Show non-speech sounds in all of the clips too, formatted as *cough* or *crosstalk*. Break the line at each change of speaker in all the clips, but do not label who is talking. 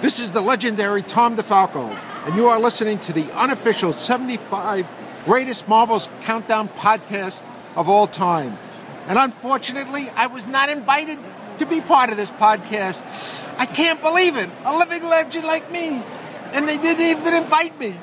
This is the legendary Tom DeFalco, and you are listening to the unofficial 75 Greatest Marvels Countdown podcast of all time. And unfortunately, I was not invited to be part of this podcast. I can't believe it. A living legend like me. And they didn't even invite me.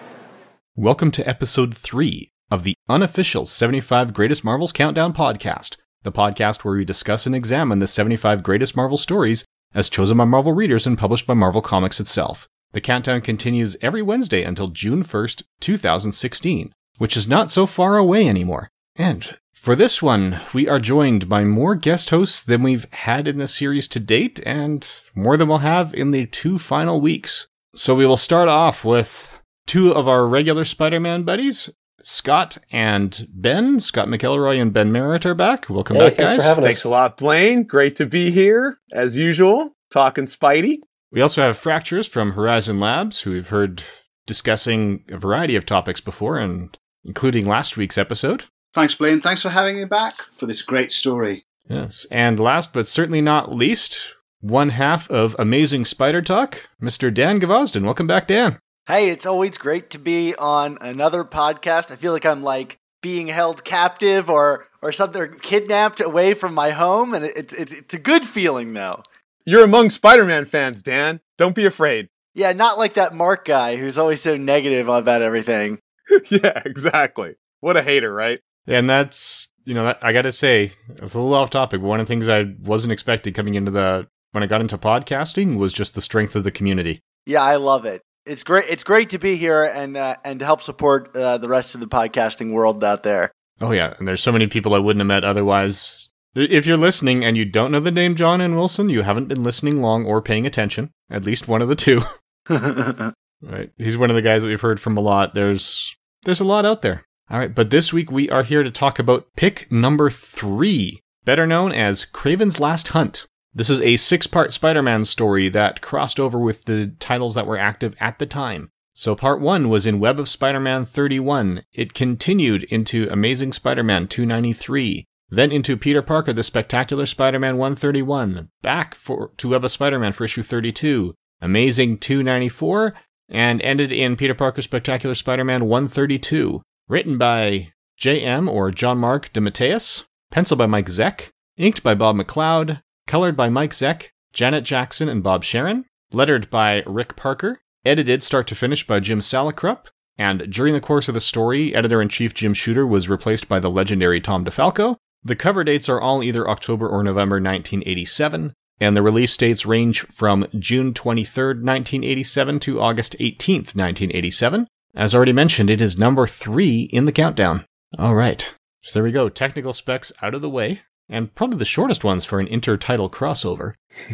Welcome to episode 3 of the unofficial 75 Greatest Marvels Countdown podcast, the podcast where we discuss and examine the 75 greatest Marvel stories as chosen by Marvel readers and published by Marvel Comics itself. The countdown continues every Wednesday until June 1st, 2016, which is not so far away anymore. And for this one, we are joined by more guest hosts than we've had in the series to date, and more than we'll have in the two final weeks. So we will start off with two of our regular Spider Man buddies, Scott and Ben. Scott McElroy and Ben Merritt are back. Welcome
Hey,
back,
thanks
guys.
for having
Thanks
us.
a lot, Blaine. Great to be here, as usual, talking Spidey.
We also have Fractures from Horizon Labs, who we've heard discussing a variety of topics before, and including last week's episode.
Thanks, Blaine. Thanks for having me back for this great story.
Yes. And last but certainly not least, one half of Amazing Spider Talk, Mr. Dan Gvozden. Welcome back, Dan.
Hey, it's always great to be on another podcast. I feel like I'm like being held captive or or something or kidnapped away from my home, and it's it's it's a good feeling though.
You're among Spider-Man fans, Dan. Don't be afraid.
Yeah, not like that Mark guy who's always so negative about everything. *laughs*
yeah, exactly. What a hater, right?
And that's, you know, that, I got to say, it's a little off topic, but one of the things I wasn't expecting coming into the, when I got into podcasting was just the strength of the community.
Yeah, I love it. It's great. It's great to be here and uh, and to help support uh, the rest of the podcasting world out there.
Oh, yeah. And there's so many people I wouldn't have met otherwise. If you're listening and you don't know the name John and Wilson, you haven't been listening long or paying attention. At least one of the two. *laughs* *laughs* Right. He's one of the guys that we've heard from a lot. There's there's a lot out there. All right, but this week we are here to talk about pick number 3, better known as Kraven's Last Hunt. This is a six-part Spider-Man story that crossed over with the titles that were active at the time. So part 1 was in Web of Spider-Man 31. It continued into Amazing Spider-Man 293, then into Peter Parker the Spectacular Spider-Man 131, back for to Web of Spider-Man for issue 32, Amazing 294, and ended in Peter Parker Spectacular Spider-Man 132. Written by J.M. or John Mark DeMatteis, penciled by Mike Zeck, inked by Bob McLeod, colored by Mike Zeck, Janet Jackson, and Bob Sharen, lettered by Rick Parker, edited start to finish by Jim Salicrup, and during the course of the story, editor in chief Jim Shooter was replaced by the legendary Tom DeFalco. The cover dates are all either October or November 1987, and the release dates range from June 23, 1987 to August 18, 1987. As already mentioned, it is number three in the countdown. All right. So there we go. Technical specs out of the way. And probably the shortest ones for an intertitle crossover.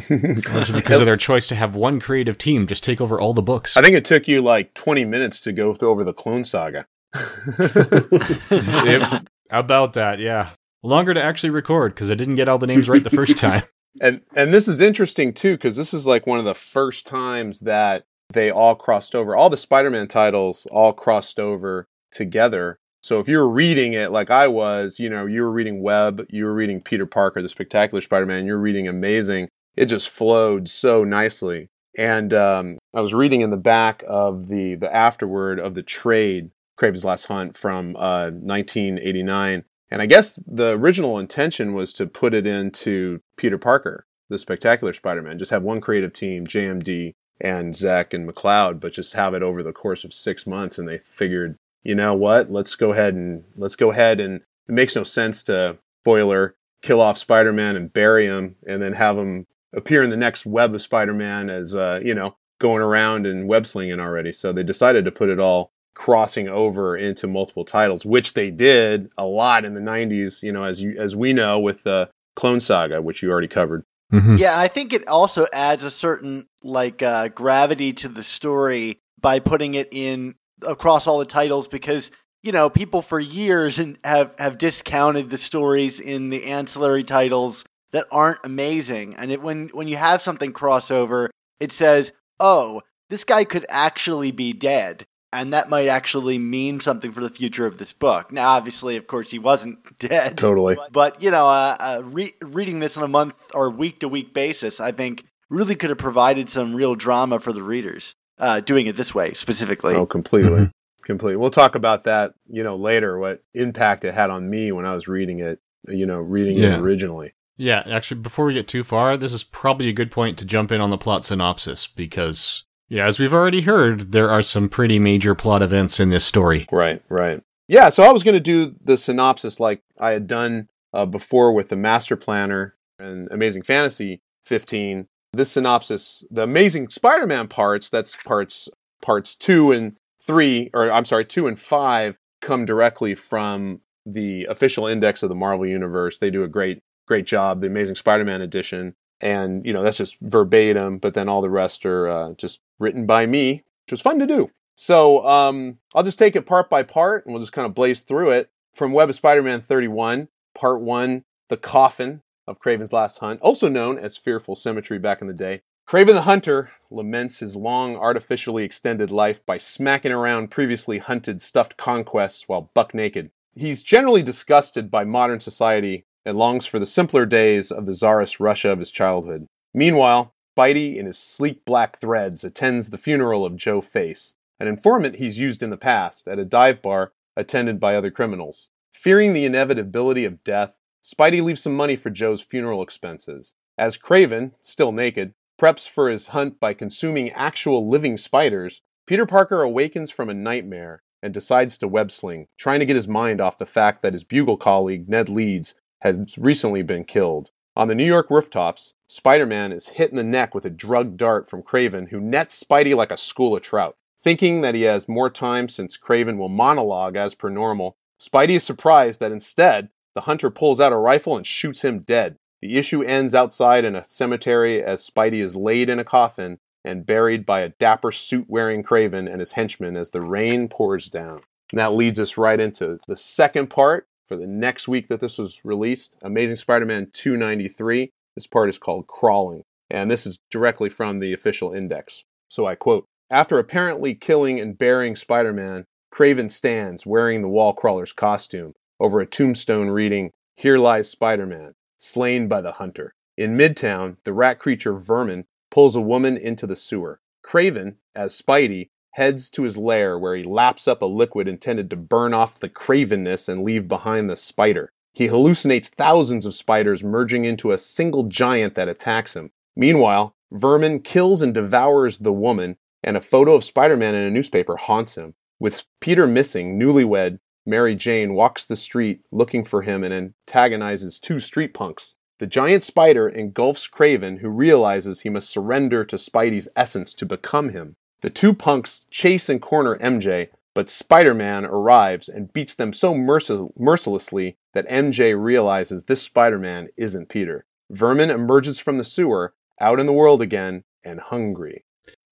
*laughs* Because of their choice to have one creative team just take over all the books.
I think it took you like 20 minutes to go through over the Clone Saga. *laughs*
Yep. About that, yeah. Longer to actually record because I didn't get all the names right the first *laughs* time.
And and this is interesting too because this is like one of the first times that they all crossed over. All the Spider-Man titles all crossed over together. So if you were reading it like I was, you know, you were reading Webb, you were reading Peter Parker, the Spectacular Spider-Man, you're reading Amazing. It just flowed so nicely. And um, I was reading in the back of the the afterword of the trade, Kraven's Last Hunt from uh, 1989. And I guess the original intention was to put it into Peter Parker, the Spectacular Spider-Man, just have one creative team, JMD and Zeck and McLeod, but just have it over the course of six months. And they figured, you know what? Let's go ahead and let's go ahead and it makes no sense to spoiler kill off Spider-Man and bury him, and then have him appear in the next web of Spider-Man as uh, you know going around and web slinging already. So they decided to put it all crossing over into multiple titles, which they did a lot in the 90s, you know, as you as we know with the Clone Saga, which you already covered.
Mhm.
Yeah, I think it also adds a certain like uh, gravity to the story by putting it in across all the titles because you know people for years and have have discounted the stories in the ancillary titles that aren't amazing, and it when when you have something crossover, it says, "Oh, this guy could actually be dead." And that might actually mean something for the future of this book. Now, obviously, of course, he wasn't *laughs* dead.
Totally.
But you know, uh, uh, re- reading this on a month or week to week basis, I think really could have provided some real drama for the readers. Uh, doing it this way specifically.
Oh, completely.
Mhm.
Completely. We'll talk about that, you know, later, what impact it had on me when I was reading it, you know, reading
Yeah.
it originally.
Yeah, actually, before we get too far, this is probably a good point to jump in on the plot synopsis because, yeah, as we've already heard, there are some pretty major plot events in this story.
Right, right. Yeah, so I was going to do the synopsis like I had done uh, before with the Master Planner and Amazing Fantasy 15. This synopsis, the Amazing Spider-Man parts, that's parts parts 2 and 3 or I'm sorry, 2 and 5 come directly from the official index of the Marvel universe. They do a great great job, the Amazing Spider-Man edition. And, you know, that's just verbatim, but then all the rest are uh, just written by me, which was fun to do. So um, I'll just take it part by part, and we'll just kind of blaze through it. From Web of Spider-Man 31, Part 1, The Coffin of Kraven's Last Hunt, also known as Fearful Symmetry back in the day. Kraven the Hunter laments his long, artificially extended life by smacking around previously hunted stuffed conquests while buck naked. He's generally disgusted by modern society and longs for the simpler days of the czarist Russia of his childhood. Meanwhile, Spidey, in his sleek black threads, attends the funeral of Joe Face, an informant he's used in the past at a dive bar attended by other criminals. Fearing the inevitability of death, Spidey leaves some money for Joe's funeral expenses. As Kraven, still naked, preps for his hunt by consuming actual living spiders, Peter Parker awakens from a nightmare and decides to websling, trying to get his mind off the fact that his bugle colleague, Ned Leeds, has recently been killed. On the New York rooftops, Spider Man is hit in the neck with a drugged dart from Kraven, who nets Spidey like a school of trout. Thinking that he has more time since Kraven will monologue as per normal, Spidey is surprised that instead, the hunter pulls out a rifle and shoots him dead. The issue ends outside in a cemetery as Spidey is laid in a coffin and buried by a dapper suit wearing Kraven and his henchmen as the rain pours down. And that leads us right into the second part for the next week that this was released Amazing Spider Man 293. This part is called Crawling, and this is directly from the official index. So I quote After apparently killing and burying Spider Man, Kraven stands wearing the wall crawler's costume over a tombstone reading, Here lies Spider Man, slain by the hunter. In Midtown, the rat creature Vermin pulls a woman into the sewer. Kraven, as Spidey, heads to his lair where he laps up a liquid intended to burn off the cravenness and leave behind the spider. He hallucinates thousands of spiders merging into a single giant that attacks him. Meanwhile, Vermin kills and devours the woman, and a photo of Spider Man in a newspaper haunts him. With Peter missing, newlywed Mary Jane walks the street looking for him and antagonizes two street punks. The giant spider engulfs Kraven, who realizes he must surrender to Spidey's essence to become him. The two punks chase and corner MJ, but Spider Man arrives and beats them so mercil- mercilessly that MJ realizes this Spider Man isn't Peter. Vermin emerges from the sewer, out in the world again, and hungry.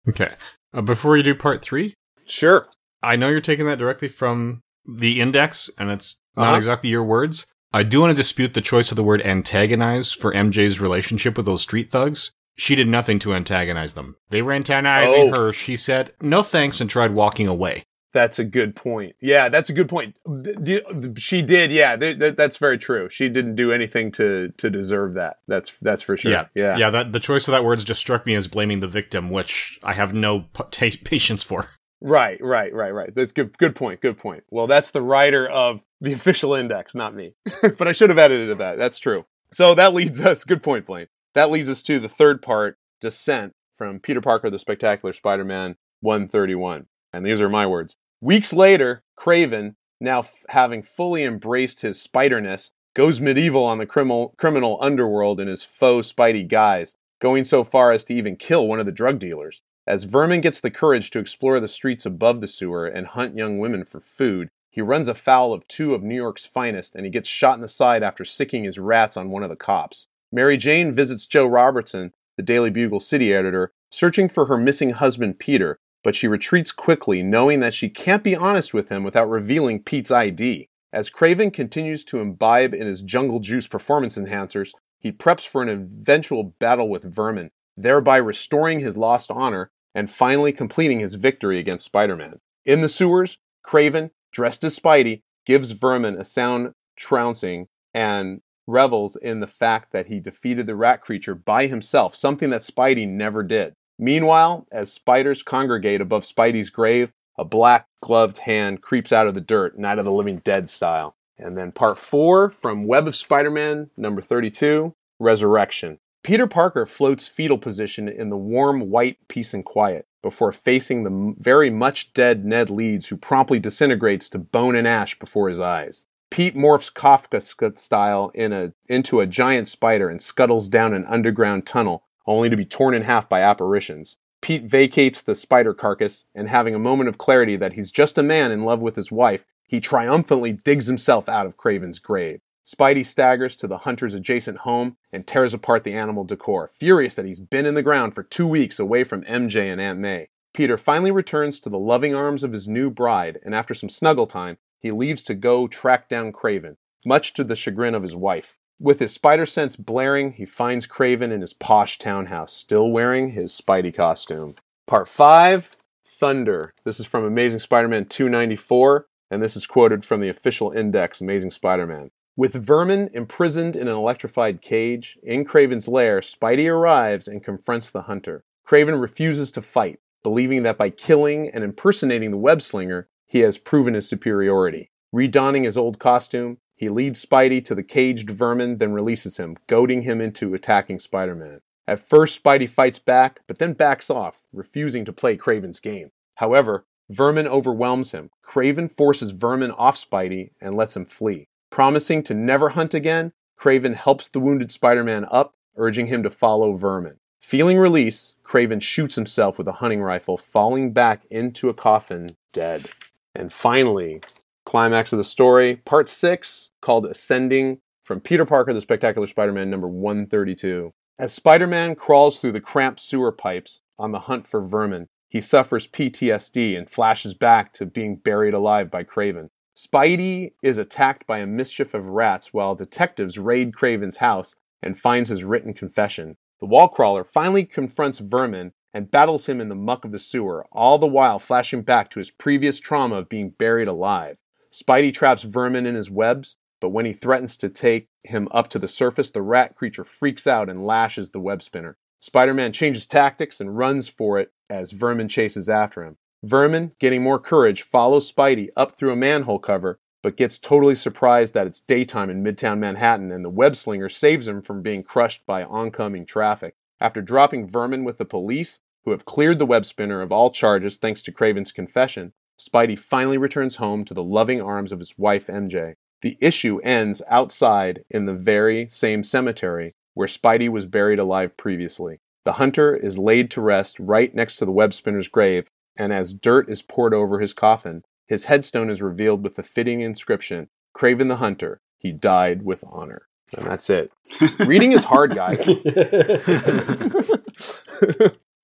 Okay. Uh, before you do part three,
Sure.
I know you're taking that directly from the index, and it's not
Uh-huh.
exactly your words. I do want to dispute the choice of the word antagonize for MJ's relationship with those street thugs. She did nothing to antagonize them. They were antagonizing
Oh.
her. She said no thanks and tried walking away.
That's a good point. Yeah, that's a good point. She did. Yeah, th- th- that's very true. She didn't do anything to to deserve that. That's that's for sure.
Yeah,
yeah.
yeah. That the choice of that words just struck me as blaming the victim, which I have no pa- ta *laughs* patience for.
Right, right, right, right. That's good. Good point. Good point. Well, that's the writer of the *laughs* official index, not me. but I should have edited that. That's true. So that leads us. *laughs* Good point, Blaine. That leads us to the third part, Descent, from Peter Parker, the Spectacular Spider-Man 131. And these are my words. Weeks later, Kraven, now f- having fully embraced his spiderness, goes medieval on the criminal criminal underworld in his faux Spidey guise, going so far as to even kill one of the drug dealers. As Vermin gets the courage to explore the streets above the sewer and hunt young women for food, he runs afoul of two of New York's finest and he gets shot in the side after sicking his rats on one of the cops. Mary Jane visits Joe Robertson, the Daily Bugle city editor, searching for her missing husband Peter, but she retreats quickly, knowing that she can't be honest with him without revealing Pete's ID. As Kraven continues to imbibe in his jungle juice performance enhancers, he preps for an eventual battle with Vermin, thereby restoring his lost honor and finally completing his victory against Spider Man. In the sewers, Kraven, dressed as Spidey, gives Vermin a sound trouncing and revels in the fact that he defeated the rat creature by himself, something that Spidey never did. Meanwhile, as spiders congregate above Spidey's grave, a black gloved hand creeps out of the dirt, Night of the Living Dead style. And then part four from Web of Spider Man, number 32, Resurrection. Peter Parker floats fetal position in the warm white peace and quiet before facing the very much dead Ned Leeds, who promptly disintegrates to bone and ash before his eyes. Pete morphs Kafka uh, style in a, into a giant spider and scuttles down an underground tunnel, only to be torn in half by apparitions. Pete vacates the spider carcass, and having a moment of clarity that he's just a man in love with his wife, he triumphantly digs himself out of Kraven's grave. Spidey staggers to the hunter's adjacent home and tears apart the animal decor, furious that he's been in the ground for two weeks away from MJ and Aunt May. Peter finally returns to the loving arms of his new bride, and after some snuggle time, he leaves to go track down Kraven, much to the chagrin of his wife. With his spider sense blaring, he finds Kraven in his posh townhouse, still wearing his Spidey costume. Part 5 Thunder. This is from Amazing Spider Man 294, and this is quoted from the official index Amazing Spider Man. With Vermin imprisoned in an electrified cage, in Kraven's lair, Spidey arrives and confronts the hunter. Kraven refuses to fight, believing that by killing and impersonating the web slinger, he has proven his superiority. Redonning his old costume, he leads Spidey to the caged vermin, then releases him, goading him into attacking Spider Man. At first, Spidey fights back, but then backs off, refusing to play Kraven's game. However, Vermin overwhelms him. Kraven forces Vermin off Spidey and lets him flee. Promising to never hunt again, Kraven helps the wounded Spider Man up, urging him to follow Vermin. Feeling release, Kraven shoots himself with a hunting rifle, falling back into a coffin, dead. And finally, climax of the story, part six, called Ascending, from Peter Parker, The Spectacular Spider Man, number 132. As Spider Man crawls through the cramped sewer pipes on the hunt for vermin, he suffers PTSD and flashes back to being buried alive by Kraven. Spidey is attacked by a mischief of rats while detectives raid Kraven's house and finds his written confession. The wall crawler finally confronts Vermin and battles him in the muck of the sewer, all the while flashing back to his previous trauma of being buried alive. Spidey traps Vermin in his webs, but when he threatens to take him up to the surface, the rat creature freaks out and lashes the web spinner. Spider Man changes tactics and runs for it as Vermin chases after him. Vermin, getting more courage, follows Spidey up through a manhole cover, but gets totally surprised that it's daytime in Midtown Manhattan and the web slinger saves him from being crushed by oncoming traffic. After dropping Vermin with the police, who have cleared the web spinner of all charges thanks to Kraven's confession, Spidey finally returns home to the loving arms of his wife MJ. The issue ends outside in the very same cemetery where Spidey was buried alive previously. The hunter is laid to rest right next to the web spinner's grave, and as dirt is poured over his coffin, his headstone is revealed with the fitting inscription Kraven the Hunter, he died with honor. And that's it. Reading is hard, guys. *laughs* *laughs*
All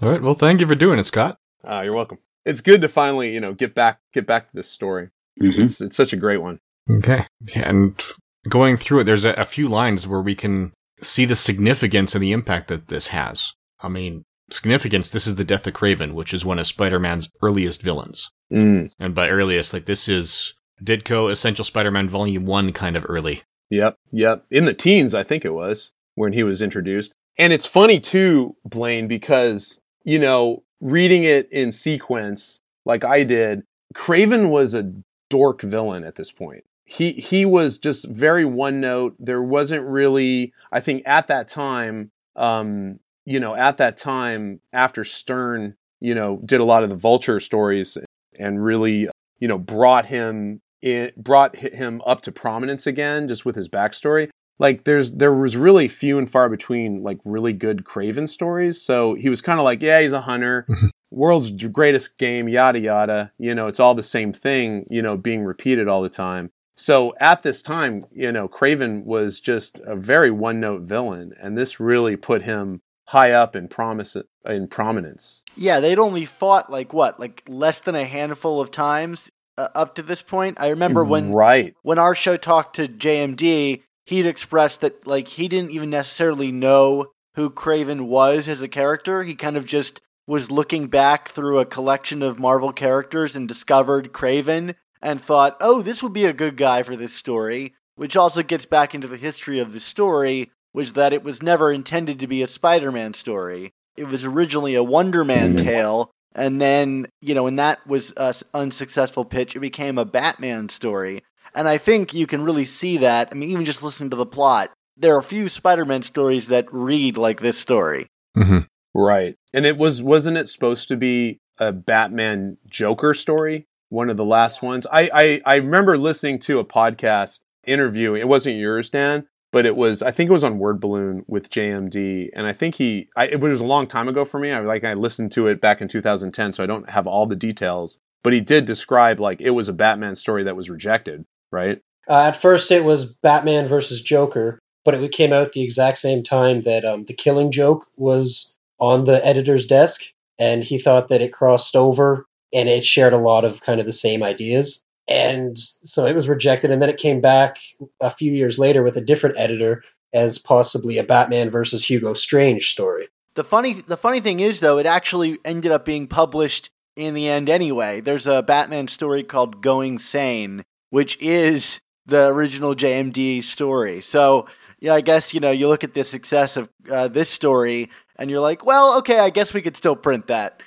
right. Well, thank you for doing it, Scott.
Uh, you're welcome it's good to finally you know get back get back to this story. Mm-hmm. It's it's such a great one.
Okay, and going through it, there's a, a few lines where we can see the significance and the impact that this has. I mean, significance. This is the death of Kraven, which is one of Spider-Man's earliest villains.
Mm.
And by earliest, like this is Ditko Essential Spider-Man Volume One, kind of early.
Yep, yep. In the teens, I think it was when he was introduced. And it's funny too, Blaine, because you know reading it in sequence like I did, Kraven was a dork villain at this point. He he was just very one note. There wasn't really, I think, at that time, um, you know, at that time after Stern, you know, did a lot of the Vulture stories and really, you know, brought him in, brought him up to prominence again, just with his backstory like there's there was really few and far between like really good Kraven stories. So he was kind of like, yeah, he's a hunter, *laughs* mm-hmm. world's greatest game, yada yada. You know, it's all the same thing. You know, being repeated all the time. So at this time, you know, Kraven was just a very one note villain, and this really put him high up in promise in prominence.
Yeah, they'd only fought like what, like less than a handful of times uh, up to this point. I remember when
right
when our show talked to JMD he'd expressed that like he didn't even necessarily know who Kraven was as a character. He kind of just was looking back through a collection of Marvel characters and discovered Kraven and thought, "Oh, this would be a good guy for this story." which also gets back into the history of the story, was that it was never intended to be a Spider Man story. It was originally a Wonder Man
Mhm.
tale, and then, you know, when that was a s- unsuccessful pitch, it became a Batman story. And I think you can really see that. I mean, even just listening to the plot, there are a few Spider Man stories that read like this story.
hmm
Right. And it was wasn't it supposed to be a Batman Joker story? One of the last ones. I I, I remember listening to a podcast interview. It wasn't yours, Dan, but it was I think it was on Word Balloon with JMD. And I think he I, it was a long time ago for me. I like I listened to it back in 2010, so I don't have all the details. But he did describe like it was a Batman story that was rejected, right?
Uh, at first, it was Batman versus Joker, but it came out the exact same time that um, the Killing Joke was on the editor's desk, and he thought that it crossed over and it shared a lot of kind of the same ideas. And so it was rejected, and then it came back a few years later with a different editor as possibly a Batman versus Hugo Strange story.
The funny the funny thing is though, it actually ended up being published in the end anyway. There's a Batman story called Going Sane, which is the original JMD story. So, yeah, I guess you know, you look at the success of uh, this story and you're like, well, okay, I guess we could still print that.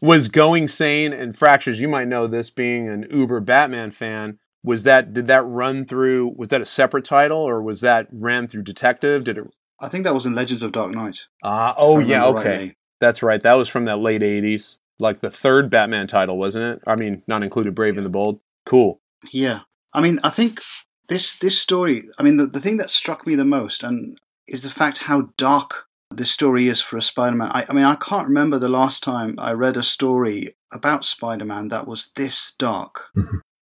Was going sane and fractures you might know this being an uber batman fan was that did that run through was that a separate title or was that ran through detective did it
I think that was in Legends of Dark Knight.
ah
if
oh yeah okay
rightly.
that's right that was from that late 80s like the third batman title wasn't it i mean not included brave and the bold cool
Yeah, I mean, I think this this story. I mean, the, the thing that struck me the most, and is the fact how dark this story is for a Spider-Man. I, I mean, I can't remember the last time I read a story about Spider-Man that was this dark.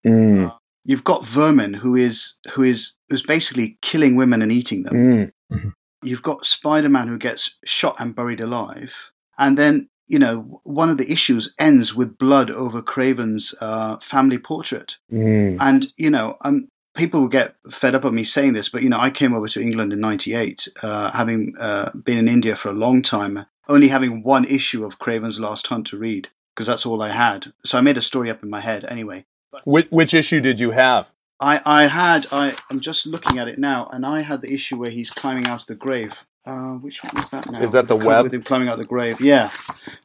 mm.
You've got Vermin, who is who is who's basically killing women and eating them.
Mm.
You've got Spider-Man who gets shot and buried alive, and then you know one of the issues ends with blood over Kraven's uh, family portrait.
Mm.
And you know, um, people will get fed up of me saying this, but you know, I came over to England in '98, uh, having uh, been in India for a long time, only having one issue of Kraven's Last Hunt to read because that's all I had. So I made a story up in my head anyway.
which, which issue did you have
I, I had I I'm just looking at it now, and I had the issue where he's climbing out of the grave. Uh, which one was that now?
Is that the web?
With him climbing out of the grave. Yeah,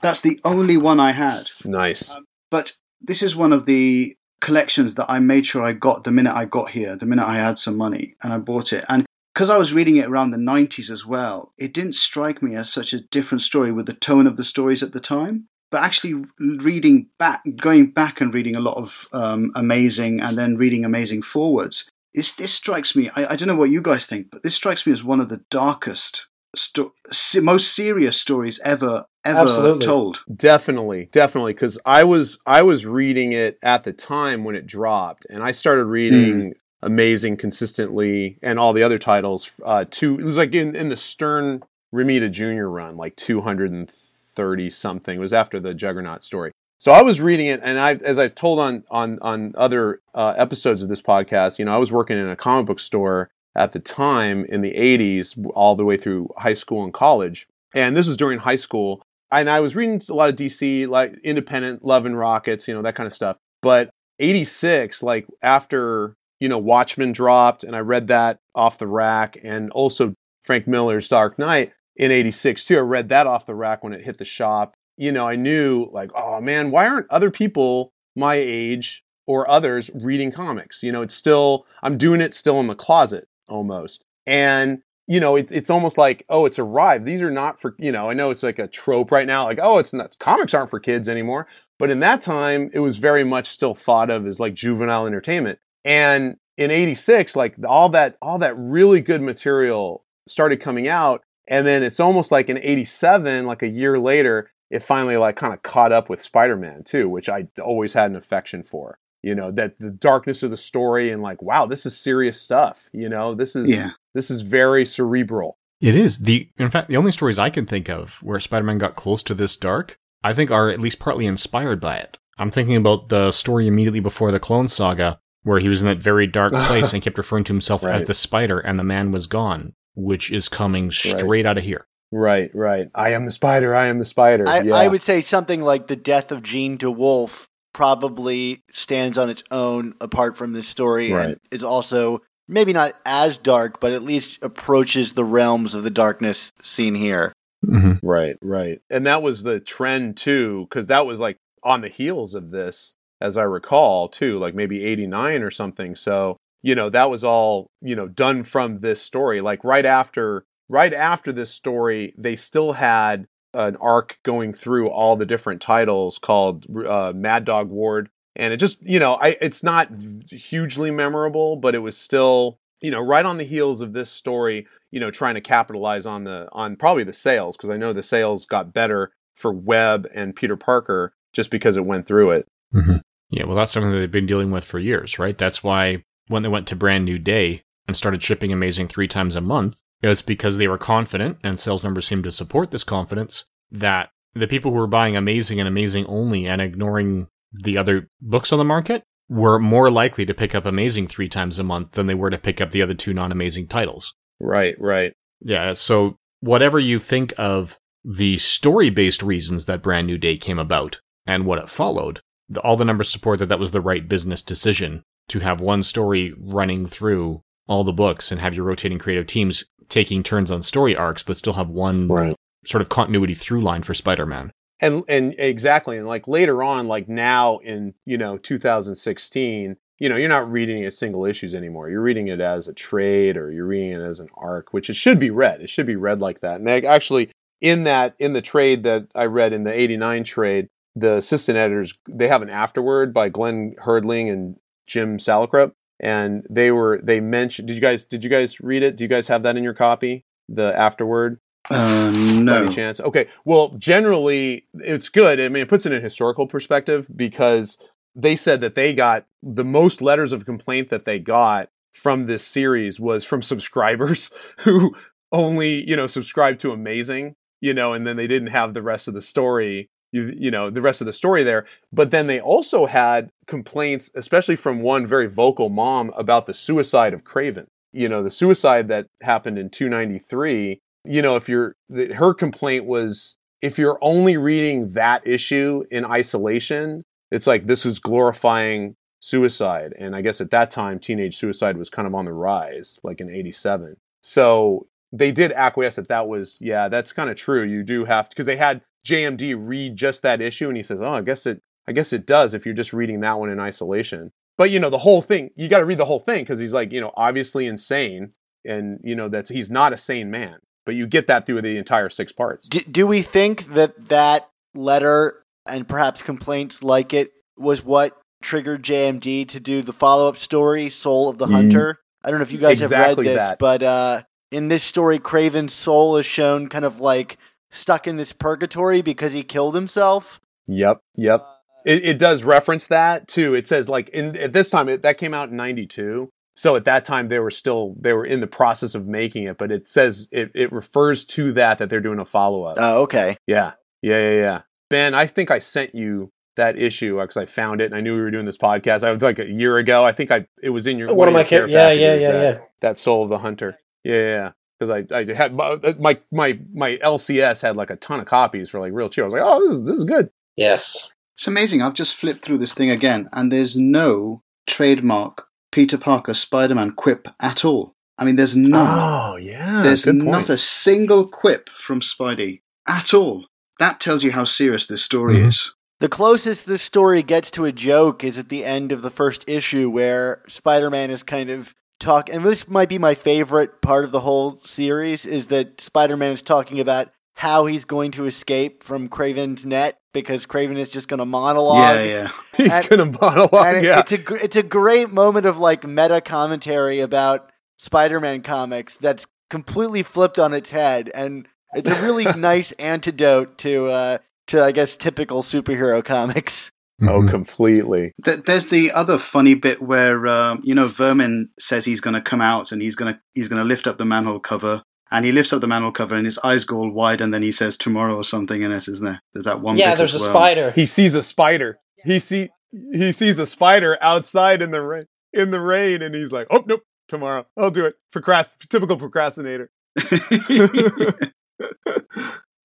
that's the only one I had.
nice
But this is one of the collections that I made sure I got the minute I got here, the minute I had some money, and I bought it. And because I was reading it around the 90s as well, it didn't strike me as such a different story with the tone of the stories at the time. But actually, reading back, going back and reading a lot of um, Amazing and then reading Amazing forwards, this, this strikes me. I, I don't know what you guys think, but this strikes me as one of the darkest, sto- most serious stories ever, ever
Absolutely.
told.
Definitely, definitely, because I was I was reading it at the time when it dropped, and I started reading Amazing consistently, and all the other titles. Uh, two, it was like in in the Stern Romita Junior run, like two hundred and thirty something. It was after the Juggernaut story. So I was reading it, and I, as I've told on on on other uh, episodes of this podcast, you know, I was working in a comic book store at the time in the '80s, all the way through high school and college, and this was during high school and I was reading a lot of DC, like independent, Love and Rockets, you know, that kind of stuff. But 86, like after, you know, Watchmen dropped, and I read that off the rack, and also Frank Miller's Dark Knight in 86 too. I read that off the rack when it hit the shop. You know, I knew, like, oh man, why aren't other people my age or others reading comics? You know, it's still, I'm doing it still in the closet almost. And you know, it, it's almost like, oh, it's arrived. These are not for, you know, I know it's like a trope right now, like, oh, it's not, comics aren't for kids anymore. But in that time, it was very much still thought of as like juvenile entertainment. And in 86, like all that, all that really good material started coming out. And then it's almost like in 87, like a year later, it finally like kind of caught up with Spider-Man too, which I always had an affection for. You know, that the darkness of the story and like, wow, this is serious stuff. You know, this is,
Yeah.
This is very cerebral.
It is the in fact the only stories I can think of where Spider-Man got close to this dark, I think are at least partly inspired by it. I'm thinking about the story immediately before the Clone Saga, where he was in that very dark *laughs* place and kept referring to himself as the Spider, and the man was gone, which is coming straight out of here.
Right, right. I am the spider. I am the spider.
I,
yeah.
I would say something like the death of Jean DeWolff probably stands on its own apart from this story
Right.
and is also maybe not as dark, but at least approaches the realms of the darkness seen here.
Mm-hmm.
Right, right. And that was the trend too, because that was like on the heels of this, as I recall, too, like maybe 89 or something. So, you know, that was all, you know, done from this story. Like right after right after this story, they still had an arc going through all the different titles called uh, Mad Dog Ward. And it just, you know, I it's not hugely memorable, but it was still, you know, right on the heels of this story, you know, trying to capitalize on the on probably the sales because I know the sales got better for Webb and Peter Parker just because it went through it.
Mm-hmm. Yeah, well, that's something that they've been dealing with for years, right? That's why when they went to Brand New Day and started shipping Amazing three times a month, it's because they were confident, and sales numbers seemed to support this confidence, that the people who were buying Amazing and Amazing only and ignoring the other books on the market were more likely to pick up Amazing three times a month than they were to pick up the other two non Amazing titles.
Right, right.
Yeah, so whatever you think of the story based reasons that Brand New Day came about and what it followed, the, all the numbers support that that was the right business decision to have one story running through all the books and have your rotating creative teams taking turns on story arcs, but still have one
Right.
sort of continuity through line for Spider Man.
And and exactly and like later on like now in you know 2016 you know you're not reading it as single issues anymore. You're reading it as a trade or you're reading it as an arc which it should be read. It should be read like that. And they actually in that in the trade that i read in the 89 trade the assistant editors they have an afterword by glenn herdling and jim salicrup and they were they mentioned did you guys did you guys read it? Do you guys have that in your copy? The afterword
Uh, no.
any chance? Okay. Well, generally, it's good. I mean, it puts it in a historical perspective because they said that they got the most letters of complaint that they got from this series was from subscribers *laughs* who only, you know, subscribed to Amazing, you know, and then they didn't have the rest of the story, you, you know, the rest of the story there. But then they also had complaints, especially from one very vocal mom about the suicide of Kraven. You know, the suicide that happened in 293 you know, if you're, her complaint was if you're only reading that issue in isolation, it's like this is glorifying suicide. And I guess at that time, teenage suicide was kind of on the rise, like in 87. So they did acquiesce that that was, yeah, that's kind of true. You do have to, because they had JMD read just that issue and he says, oh, I guess it, I guess it does if you're just reading that one in isolation. But, you know, the whole thing, you got to read the whole thing because he's like, you know, obviously insane. And, you know, that's, he's not a sane man but you get that through the entire six parts.
Do, do we think that that letter and perhaps complaints like it was what triggered JMD to do the follow up story, Soul of the
Mm.
Hunter? I don't know if you guys
Exactly
have read this,
that.
but uh, in this story, Kraven's soul is shown kind of like stuck in this purgatory because he killed himself.
Yep, yep. It, it does reference that too. It says like in at this time it, that came out in '92, so at that time they were still they were in the process of making it, but it says it, it refers to that that they're doing a follow up.
Oh, okay.
yeah, yeah, yeah, yeah. Ben, I think I sent you that issue because I found it and I knew we were doing this podcast. I was like a year ago. I think I it was in your
One of my
your care
char- yeah, yeah, yeah,
that,
yeah.
that Soul of the Hunter. Yeah, yeah. Because I, I had my, my my my LCS had like a ton of copies for like real cheap. I was like, oh, this is this is good.
Yes.
It's amazing. I've just flipped through this thing again, and there's no trademark Peter Parker Spider Man quip at all. I mean, there's none.
Oh yeah,
there's not a single quip from Spidey at all. That tells you how serious this story
Mhm.
is.
The closest this story gets to a joke is at the end of the first issue, where Spider Man is kind of talk, and this might be my favorite part of the whole series, is that Spider Man is talking about how he's going to escape from Kraven's net because Kraven is just going to monologue.
Yeah, yeah. *laughs*
He's
and-
gonna monologue.
and it-
yeah,
it's a it's a great moment of like meta commentary about Spider-Man comics that's completely flipped on its head, and it's a really *laughs* nice antidote to uh, to I guess typical superhero comics.
oh,
Mhm.
completely.
Th- There's the other funny bit where um, you know Vermin says he's going to come out and he's going to he's going to lift up the manhole cover and he lifts up the manhole cover and his eyes go all wide and then he says tomorrow or something in it, isn't there? There's that one.
yeah,
bit
there's a
well.
spider.
He sees a spider. He see he sees a spider outside in the rain in the rain, and he's like, oh nope, tomorrow I'll do it. Procrast typical procrastinator. *laughs*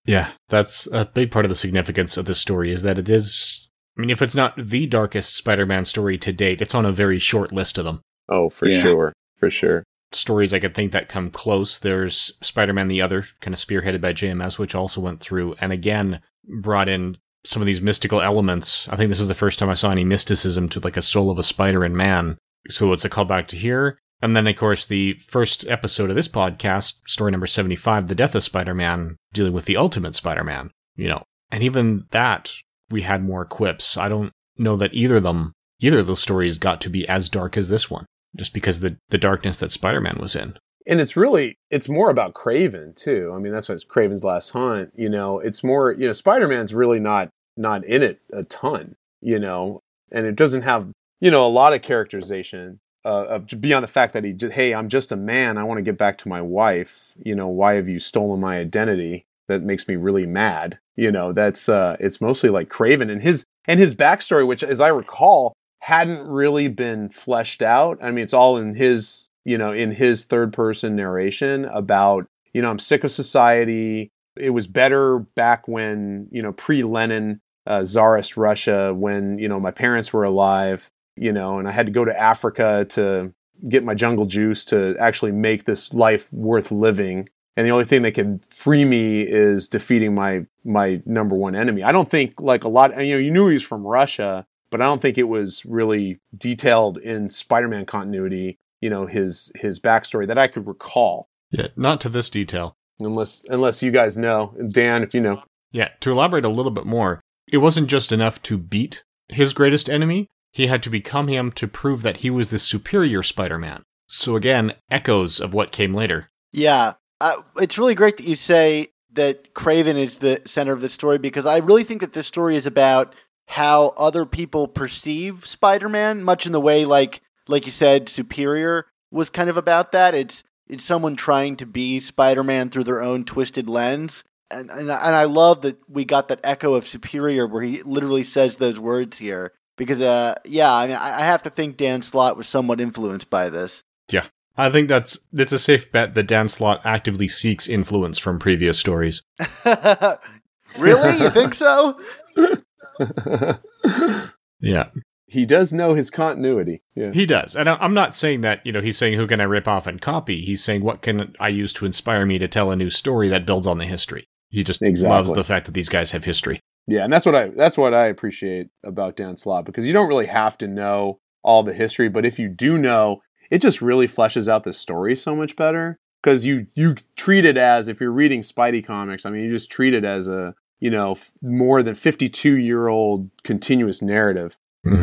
Yeah, that's a big part of the significance of this story is that it is I mean, if it's not the darkest Spider Man story to date, it's on a very short list of them.
Oh, for
Yeah.
sure, for sure.
Stories I could think that come close. There's Spider Man the Other, kind of spearheaded by JMS, which also went through and again brought in some of these mystical elements. I think this is the first time I saw any mysticism to like a soul of a spider and man. So it's a callback to here. And then, of course, the first episode of this podcast, story number 75, The Death of Spider Man, dealing with the ultimate Spider Man, you know. And even that, we had more quips. I don't know that either of them, either of those stories got to be as dark as this one, just because the, the darkness that Spider Man was in.
And it's really, it's more about Kraven too. I mean, that's what Kraven's Last Hunt. You know, it's more, you know, Spider Man's really not not in it a ton. You know, and it doesn't have, you know, a lot of characterization uh, of beyond the fact that he, just, hey, I'm just a man. I want to get back to my wife. You know, why have you stolen my identity? That makes me really mad. You know, that's uh, it's mostly like Kraven and his and his backstory, which, as I recall, hadn't really been fleshed out. I mean, it's all in his, you know, in his third person narration about, you know, I'm sick of society. It was better back when, you know, pre Lenin, uh, Tsarist Russia, when, you know, my parents were alive, you know, and I had to go to Africa to get my jungle juice to actually make this life worth living. And the only thing that can free me is defeating my my number one enemy. I don't think like a lot. You know, you knew he was from Russia, but I don't think it was really detailed in Spider-Man continuity. You know, his his backstory that I could recall,
Yeah, not to this detail.
unless unless you guys know, Dan, if you know.
Yeah, to elaborate a little bit more, it wasn't just enough to beat his greatest enemy, he had to become him to prove that he was the superior Spider Man. So again, echoes of what came later.
Yeah, uh, it's really great that you say that Kraven is the center of the story because I really think that this story is about how other people perceive Spider-Man, much in the way like like you said, Superior was kind of about that. It's it's someone trying to be Spider-Man through their own twisted lens. And, and I- and I love that we got that echo of Superior where he literally says those words here because uh yeah I mean I have to think Dan Slott was somewhat influenced by this.
Yeah, I think that's it's a safe bet that Dan Slott actively seeks influence from previous stories. *laughs*
really? You think so? *laughs* *laughs*
Yeah,
he does know his continuity. Yeah.
he does. And I'm not saying that, you know, he's saying who can I rip off and copy. He's saying what can I use to inspire me to tell a new story that builds on the history. He just loves the fact that these guys have history.
Yeah, and that's what I that's what I appreciate about Dan Slott because you don't really have to know all the history, but if you do know, it just really fleshes out the story so much better because you you treat it as if you're reading Spidey comics. I mean, you just treat it as a you know f- more than 52 year old continuous narrative,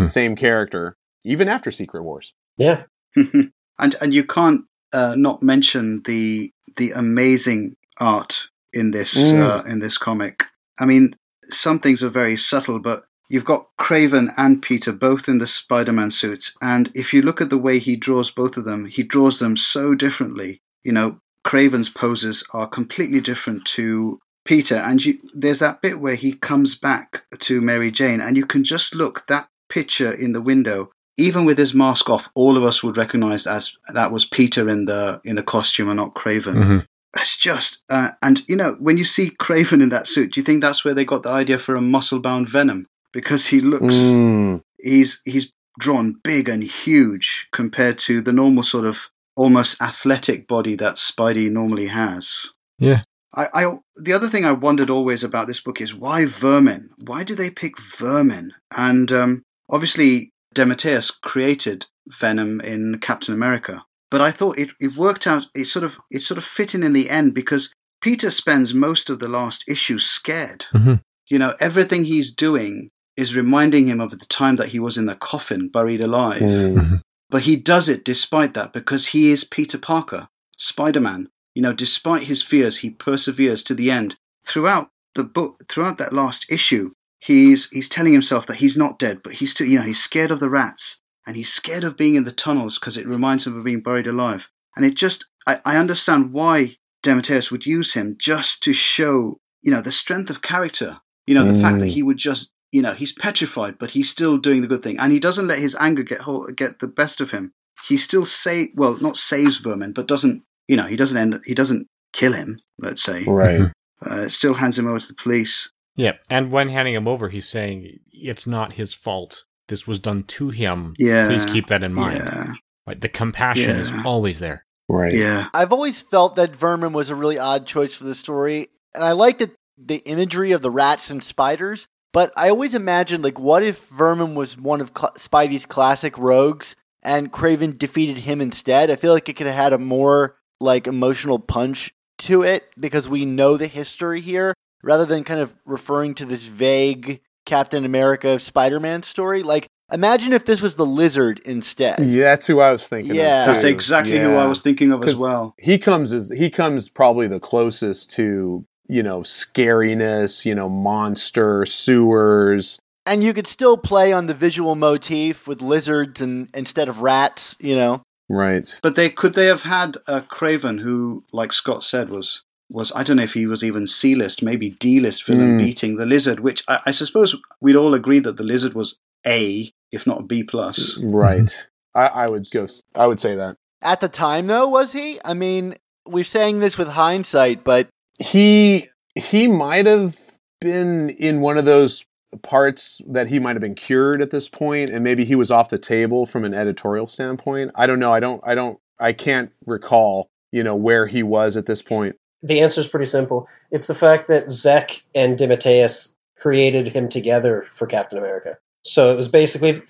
same character, even after Secret Wars.
Yeah. *laughs*
and and you can't uh, not mention the the amazing art in this
Mm.
uh, in this comic. I mean, some things are very subtle, but you've got Kraven and Peter both in the Spider-Man suits, and if you look at the way he draws both of them, he draws them so differently. You know, Kraven's poses are completely different to Peter, and you, there's that bit where he comes back to Mary Jane, and you can just look that picture in the window even with his mask off, all of us would recognize as that was Peter in the in the costume and not Kraven.
Mhm.
It's just, uh, and you know, when you see Kraven in that suit, do you think that's where they got the idea for a muscle-bound Venom? Because he looks,
Mm.
he's he's drawn big and huge compared to the normal sort of almost athletic body that Spidey normally has.
Yeah.
I, I the other thing I wondered always about this book is why vermin? Why do they pick vermin? And um, obviously, DeMatteis created Venom in Captain America, but I thought it, it worked out. It sort of it sort of fit in in the end because Peter spends most of the last issue scared.
Mhm.
You know, everything he's doing is reminding him of the time that he was in the coffin, buried alive.
Mm.
But he does it despite that because he is Peter Parker, Spider Man. You know, despite his fears, he perseveres to the end. Throughout the book, throughout that last issue, he's he's telling himself that he's not dead, but he's still, you know, he's scared of the rats and he's scared of being in the tunnels because it reminds him of being buried alive. And it just, I, I understand why DeMatteis would use him just to show, you know, the strength of character. You know, the fact that
Mm.
he would just, you know, he's petrified, but he's still doing the good thing, and he doesn't let his anger get hold, get the best of him. He still say, well, not saves Vermin, but doesn't, you know, he doesn't end, he doesn't kill him. Let's say,
Right.
uh, still hands him over to the police.
Yeah, and when handing him over, he's saying it's not his fault. This was done to him.
Yeah.
Please keep that in mind.
Yeah.
Like the compassion is always there.
Right.
Yeah.
I've always felt that Vermin was a really odd choice for the story, and I liked it, the imagery of the rats and spiders. But I always imagined, like, what if Vermin was one of Cl- Spidey's classic rogues, and Kraven defeated him instead? I feel like it could have had a more like emotional punch to it because we know the history here, rather than kind of referring to this vague Captain America Spider-Man story. Like, imagine if this was the Lizard instead.
Yeah, that's who I was thinking.
Yeah.
of
That's
too.
exactly who I was thinking of as well.
He comes as he comes probably the closest to you know scariness, you know monster sewers.
And you could still play on the visual motif with lizards and instead of rats, you know.
Right.
But they could they have had a Kraven who, like Scott said, was was I don't know if he was even C list, maybe D list villain
Mm.
beating the Lizard, which I, I suppose we'd all agree that the Lizard was A, if not B plus.
Right. I, I would go. s- I would say that
At the time though, was he? I mean, we're saying this with hindsight, but
he he might have been in one of those parts that he might have been cured at this point, and maybe he was off the table from an editorial standpoint. I don't know. I don't. I don't. I can't recall. You know where he was at this point.
The answer is pretty simple. It's the fact that Zeck and DeMatteis created him together for Captain America. So it was basically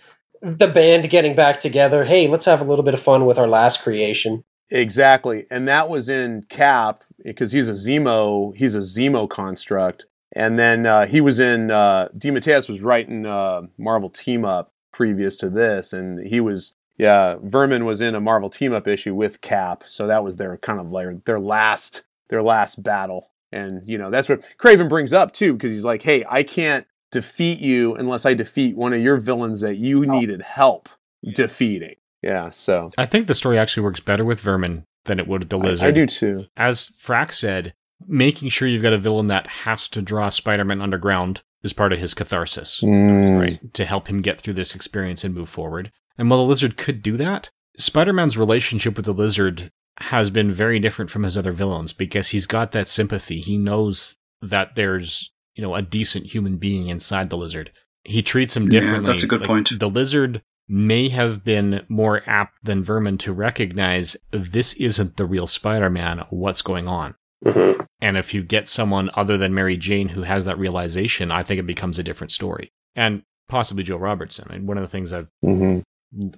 the band getting back together. Hey, let's have a little bit of fun with our last creation.
Exactly. And that was in Cap because he's a Zemo, he's a Zemo construct. And then uh, he was in uh DeMatteis was writing uh Marvel Team Up previous to this and he was yeah, Vermin was in a Marvel Team Up issue with Cap, so that was their kind of like their last their last battle. And you know, that's what Kraven brings up too because he's like, "Hey, I can't defeat you unless I defeat one of your villains that you needed help defeating." Yeah, so
I think the story actually works better with Vermin than it would with the
I-
Lizard.
I do too.
As Frack said, making sure you've got a villain that has to draw Spider-Man underground is part of his catharsis,
Mm.
right? To help him get through this experience and move forward. And while the Lizard could do that, Spider-Man's relationship with the Lizard has been very different from his other villains because he's got that sympathy. He knows that there's, you know, a decent human being inside the Lizard. He treats him
Yeah,
differently.
that's a good point.
The Lizard may have been more apt than Vermin to recognize this isn't the real Spider-Man. What's going on?
Mhm.
And if you get someone other than Mary Jane who has that realization, I think it becomes a different story. And possibly Joe Robertson. And one of the things I've
Mm-hmm.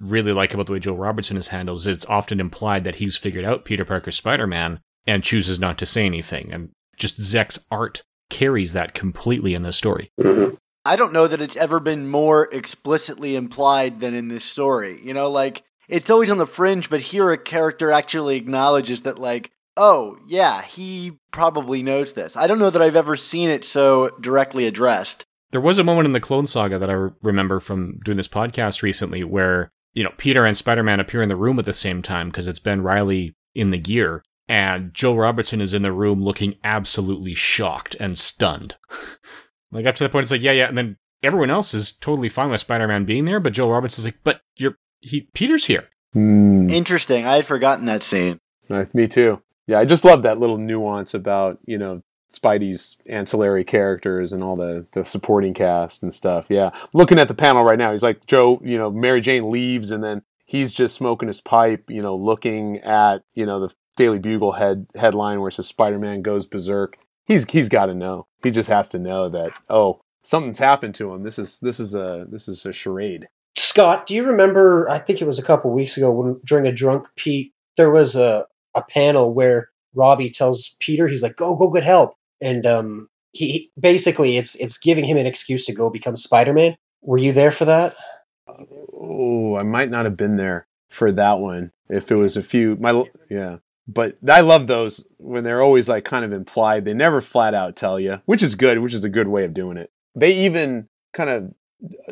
really like about the way Joe Robertson is handled is it's often implied that he's figured out Peter Parker's Spider Man and chooses not to say anything. And just Zeck's art carries that completely in this story.
Mhm.
I don't know that it's ever been more explicitly implied than in this story. You know, like it's always on the fringe, but here a character actually acknowledges that, like, oh yeah, he probably knows this. I don't know that I've ever seen it so directly addressed.
There was a moment in the Clone Saga that I re- remember from doing this podcast recently where, you know, Peter and Spider Man appear in the room at the same time because it's Ben Reilly in the gear. And Joe Robertson is in the room looking absolutely shocked and stunned. *laughs* like, up to the point, it's like, yeah, yeah. And then everyone else is totally fine with Spider Man being there, but Joe Robertson's like, but you're, he, Peter's here.
Mm.
Interesting. I had forgotten that scene.
Nice, me too. Yeah, I just love that little nuance about you know Spidey's ancillary characters and all the the supporting cast and stuff. Yeah, looking at the panel right now, he's like Joe. You know, Mary Jane leaves, and then he's just smoking his pipe. You know, looking at you know the Daily Bugle head headline where it says Spider Man goes berserk. He's he's got to know. He just has to know that oh something's happened to him. This is this is a this is a charade.
Scott, do you remember? I think it was a couple weeks ago when during a drunk Pete, there was a a panel where Robbie tells Peter, he's like, "Go, go, get help," and um, he basically it's it's giving him an excuse to go become Spider Man. Were you there for that?
Oh, I might not have been there for that one. If it was a few, my yeah. But I love those when they're always like kind of implied. They never flat out tell you, which is good, which is a good way of doing it. They even kind of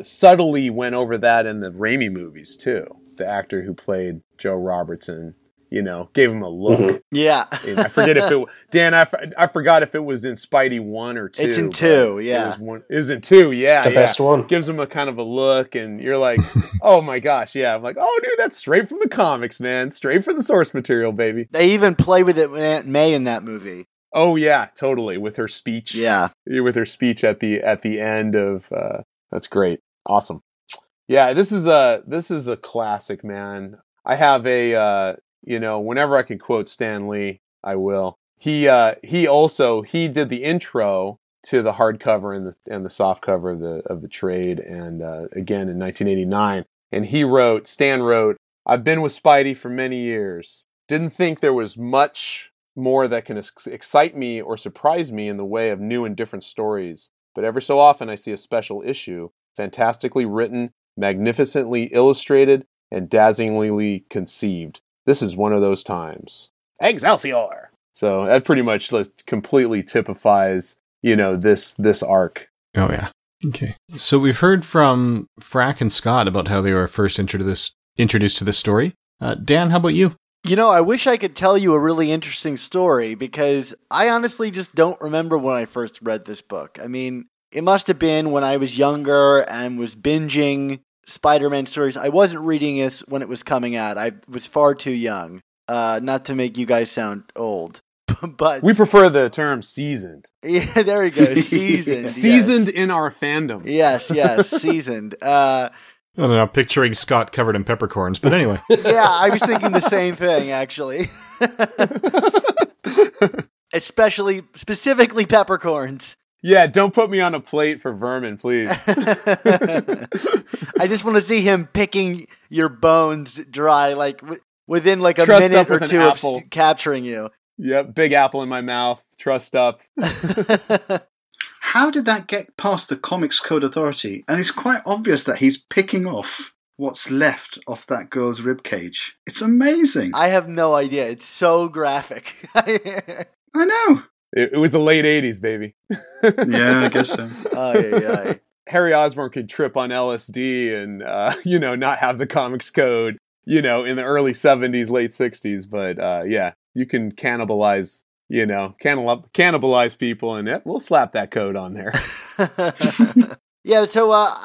subtly went over that in the Raimi movies too. The actor who played Joe Robertson, you know, gave him a look.
Mhm.
Yeah.
And I forget if it *laughs* Dan. I, I forgot if it was in Spidey one or two.
It's in
but
two,
it
yeah.
was, one, it was in two. Yeah,
the
yeah
best one.
gives him a kind of a look and you're like *laughs* oh my gosh yeah i'm like oh dude that's straight from the comics man straight from the source material baby
They even play with it with Aunt May in that movie.
Oh yeah, totally. With her speech.
Yeah.
With her speech at the at the end of uh that's great. Awesome. Yeah, this is a this is a classic, man. I have a uh you know, whenever I can quote Stan Lee, I will. He uh he also he did the intro to the hardcover and the and the soft cover of the of the trade and uh again in 1989 and he wrote Stan wrote I've been with Spidey for many years. Didn't think there was much more that can ex- excite me or surprise me in the way of new and different stories. But every so often I see a special issue, fantastically written, magnificently illustrated, and dazzlingly conceived. This is one of those times. Excelsior! So that pretty much like, completely typifies, you know, this this arc.
Oh yeah. Okay. So we've heard from Frack and Scott about how they were first introduced introduced to this story. Uh, Dan, how about you?
You know, I wish I could tell you a really interesting story because I honestly just don't remember when I first read this book. I mean, it must have been when I was younger and was binging Spider Man stories. I wasn't reading this when it was coming out, I was far too young. Uh, not to make you guys sound old. *laughs* but
we prefer the term seasoned. *laughs*
Yeah, there we go. Seasoned.
seasoned
yes.
in our fandom.
Yes, yes, seasoned. *laughs* Uh,
I don't know, picturing Scott covered in peppercorns, but anyway.
yeah, I was thinking the same thing actually. Especially, specifically peppercorns.
Yeah, don't put me on a plate for vermin, please. *laughs*
I just want to see him picking your bones dry, like w- within like a
Trussed
minute or two
an
of st- capturing you.
Yep, big apple in my mouth, trussed up. *laughs*
How did that get past the Comics Code Authority? And it's quite obvious that he's picking off what's left of that girl's rib cage. It's amazing.
I have no idea. It's so graphic. *laughs*
I know.
It, it was the late 80s, baby. *laughs*
Yeah, I guess so.
Ay, ay, ay.
Harry Osborn could trip on LSD and, uh, *laughs* you know, not have the comics code, you know, in the early 70s, late 60s. But uh, yeah, you can cannibalize, you know, cannibal- cannibalize people and eh, we'll slap that code on there. *laughs*
yeah, so uh,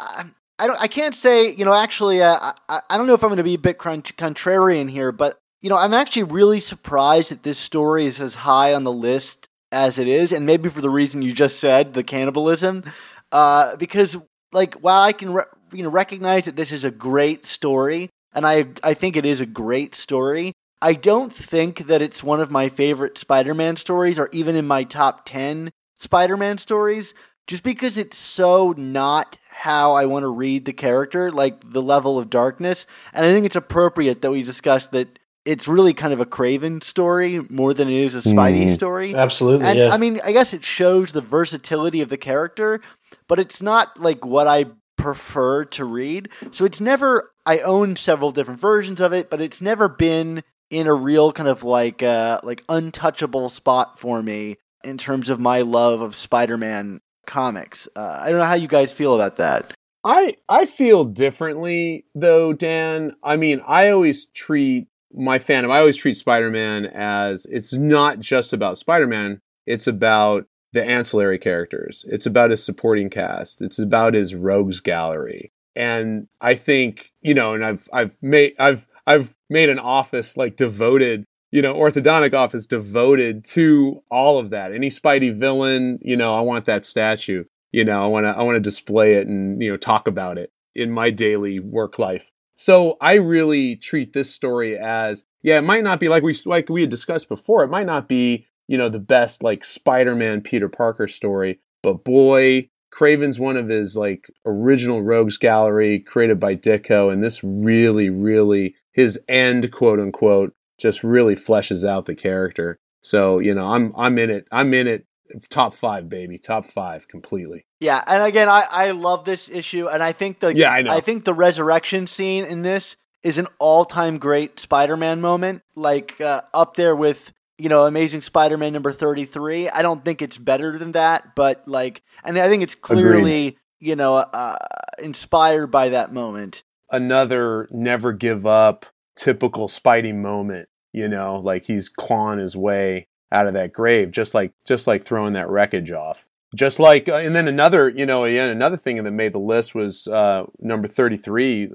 I don't. I can't say. You know, actually, uh, I, I don't know if I'm going to be a bit con- contrarian here, but you know, I'm actually really surprised that this story is as high on the list as it is, and maybe for the reason you just said, the cannibalism. Uh, because like, while I can re- you know recognize that this is a great story, and I I think it is a great story. I don't think that it's one of my favorite Spider-Man stories, or even in my top ten Spider-Man stories just because it's so not how I want to read the character, like the level of darkness. And I think it's appropriate that we discuss that it's really kind of a Kraven story more than it is a Spidey
Mhm.
story.
Absolutely,
And
yeah.
I mean, I guess it shows the versatility of the character, but it's not like what I prefer to read. So it's never, I own several different versions of it, but it's never been in a real kind of like, uh, like untouchable spot for me in terms of my love of Spider-Man comics. Uh, I don't know how you guys feel about that.
I I feel differently though, Dan. I mean, I always treat my fandom. I always treat Spider-Man as it's not just about Spider-Man. It's about the ancillary characters. It's about his supporting cast. It's about his rogues gallery. And I think you know, and I've I've made I've I've made an office like devoted you know, orthodontic office devoted to all of that. Any Spidey villain, you know, I want that statue. You know, I want to I want to display it and you know talk about it in my daily work life. So I really treat this story as yeah, it might not be like we like we had discussed before. It might not be you know the best like Spider-Man Peter Parker story, but boy, Kraven's one of his like original rogues gallery created by Ditko, and this really, really his end quote unquote just really fleshes out the character. So you know, I'm I'm in it. I'm in it. Top five, baby. Top five, completely.
Yeah, and again, I, I love this issue, and I think the
Yeah, I know.
I think the resurrection scene in this is an all time great Spider Man moment, like uh, up there with you know Amazing Spider Man number thirty three. I don't think it's better than that, but like, and I think it's clearly you know uh, inspired by that moment.
Another never give up, typical Spidey moment. You know, like he's clawing his way out of that grave, just like just like throwing that wreckage off. Just like, uh, and then another, you know, again, another thing that made the list was uh, number 33, uh,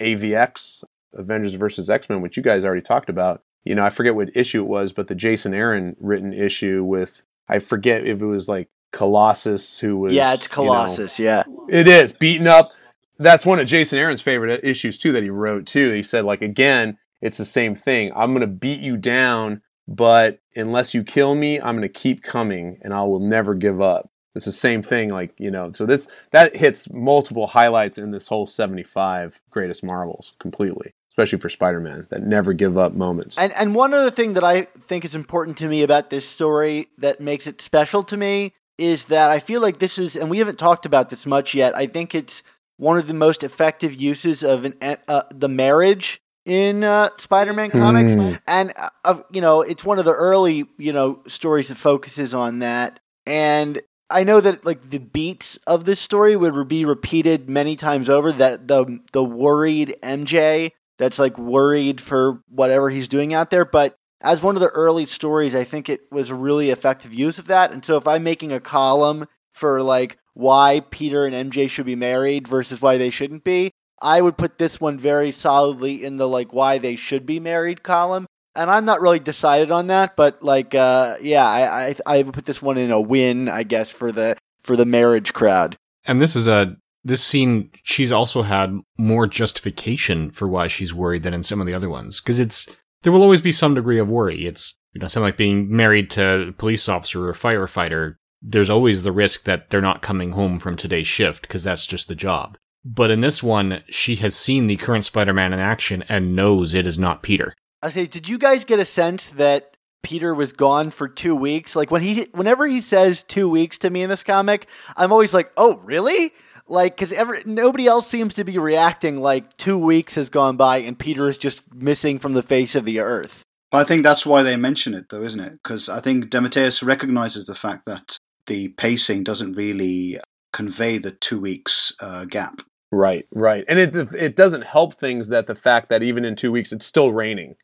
AVX, Avengers versus X Men, which you guys already talked about. You know, I forget what issue it was, but the Jason Aaron written issue with I forget if it was like Colossus who was.
yeah, it's
you know,
Colossus. yeah.
it is beaten up. That's one of Jason Aaron's favorite issues too that he wrote too. He said like again, it's the same thing. I'm gonna beat you down, but unless you kill me, I'm gonna keep coming, and I will never give up. It's the same thing, like you know. So this that hits multiple highlights in this whole 75 greatest Marvels completely, especially for Spider-Man. That never give up moments.
And and one other thing that I think is important to me about this story that makes it special to me is that I feel like this is, and we haven't talked about this much yet. I think it's one of the most effective uses of an uh, the marriage in uh, Spider-Man comics,
Mm.
and uh, you know it's one of the early you know stories that focuses on that. And I know that like the beats of this story would be repeated many times over. That the the worried MJ that's like worried for whatever he's doing out there, but as one of the early stories, I think it was a really effective use of that. And so if I'm making a column for like why Peter and MJ should be married versus why they shouldn't be, I would put this one very solidly in the like why they should be married column. And I'm not really decided on that, but like uh yeah, I I, I would put this one in a win, I guess, for the for the marriage crowd.
And this is a this scene. She's also had more justification for why she's worried than in some of the other ones because it's there will always be some degree of worry. It's you know something like being married to a police officer or a firefighter. There's always the risk that they're not coming home from today's shift because that's just the job. But in this one, she has seen the current Spider-Man in action and knows it is not Peter.
I say, did you guys get a sense that Peter was gone for two weeks? Like when he, whenever he says two weeks to me in this comic, I'm always like, oh, really? Like, because ever nobody else seems to be reacting like two weeks has gone by and Peter is just missing from the face of the earth.
But I think that's why they mention it, though, isn't it? Because I think DeMatteis recognizes the fact that the pacing doesn't really convey the two weeks uh, gap.
Right, right, and it it doesn't help things that the fact that even in two weeks it's still raining.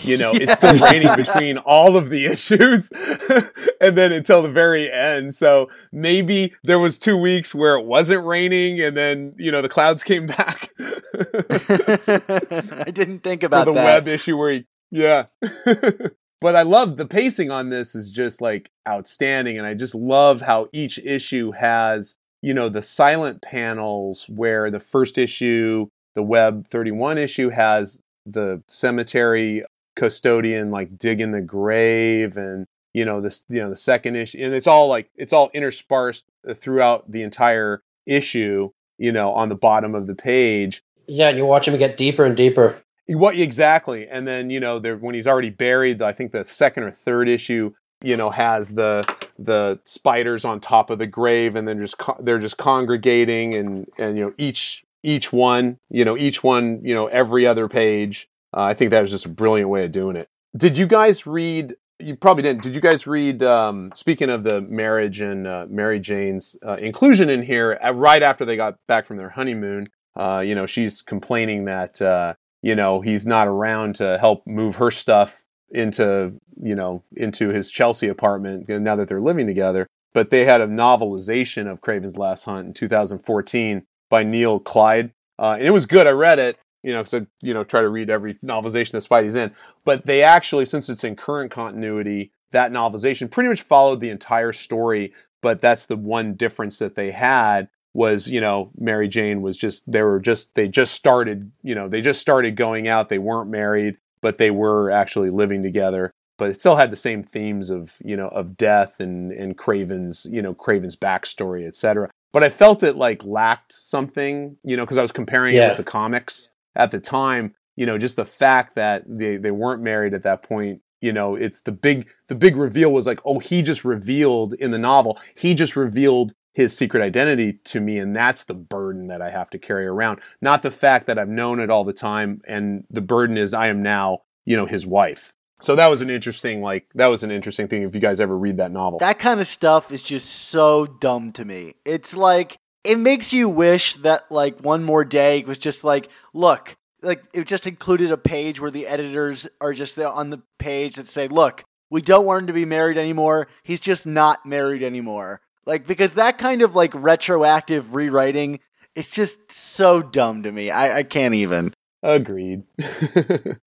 You know, it's still *laughs* raining between all of the *laughs* issues, *laughs* and then until the very end. So maybe there was two weeks where it wasn't raining, and then you know the clouds came back
I didn't think about
for the
that.
web issue where he, yeah. but I love the pacing on this is just like outstanding, and I just love how each issue has you know the silent panels where the first issue, the Web thirty one issue has the cemetery custodian like digging the grave and you know this you know the second issue and it's all like it's all interspersed uh, throughout the entire issue you know on the bottom of the page
Yeah, and you watch him get deeper and deeper.
what exactly? And then you know, there when he's already buried, I think the second or third issue, you know, has the the spiders on top of the grave, and then just co- they're just congregating, and and you know each each one, you know, each one, you know, every other page. Uh, I think that was just a brilliant way of doing it. Did you guys read? You probably didn't. Did you guys read? Um, speaking of the marriage and uh, Mary Jane's uh, inclusion in here, uh, right after they got back from their honeymoon, uh, you know, she's complaining that uh, you know he's not around to help move her stuff into you know into his Chelsea apartment now that they're living together. But they had a novelization of Kraven's Last Hunt in 2014 by Neil Kleid, uh, and it was good. I read it, you know, because I you know try to read every novelization that Spidey's in. But they actually, since it's in current continuity, that novelization pretty much followed the entire story. But that's the one difference that they had was you know Mary Jane was just they were just they just started you know they just started going out they weren't married but they were actually living together but it still had the same themes of you know of death and and Kraven's you know Kraven's backstory etc but I felt it like lacked something you know because I was comparing it with the comics at the time you know just the fact that they they weren't married at that point you know it's the big the big reveal was like oh he just revealed in the novel. He just revealed his secret identity to me and that's the burden that I have to carry around not the fact that I've known it all the time and the burden is I am now you know his wife so that was an interesting like that was an interesting thing if you guys ever read that novel
That kind of stuff is just so dumb to me. It's like it makes you wish that like one more day was just like, look, like it just included a page where the editors are just there on the page that say, look, we don't want him to be married anymore. He's just not married anymore. Like because that kind of like retroactive rewriting it's just so dumb to me. I, I can't even.
agreed *laughs*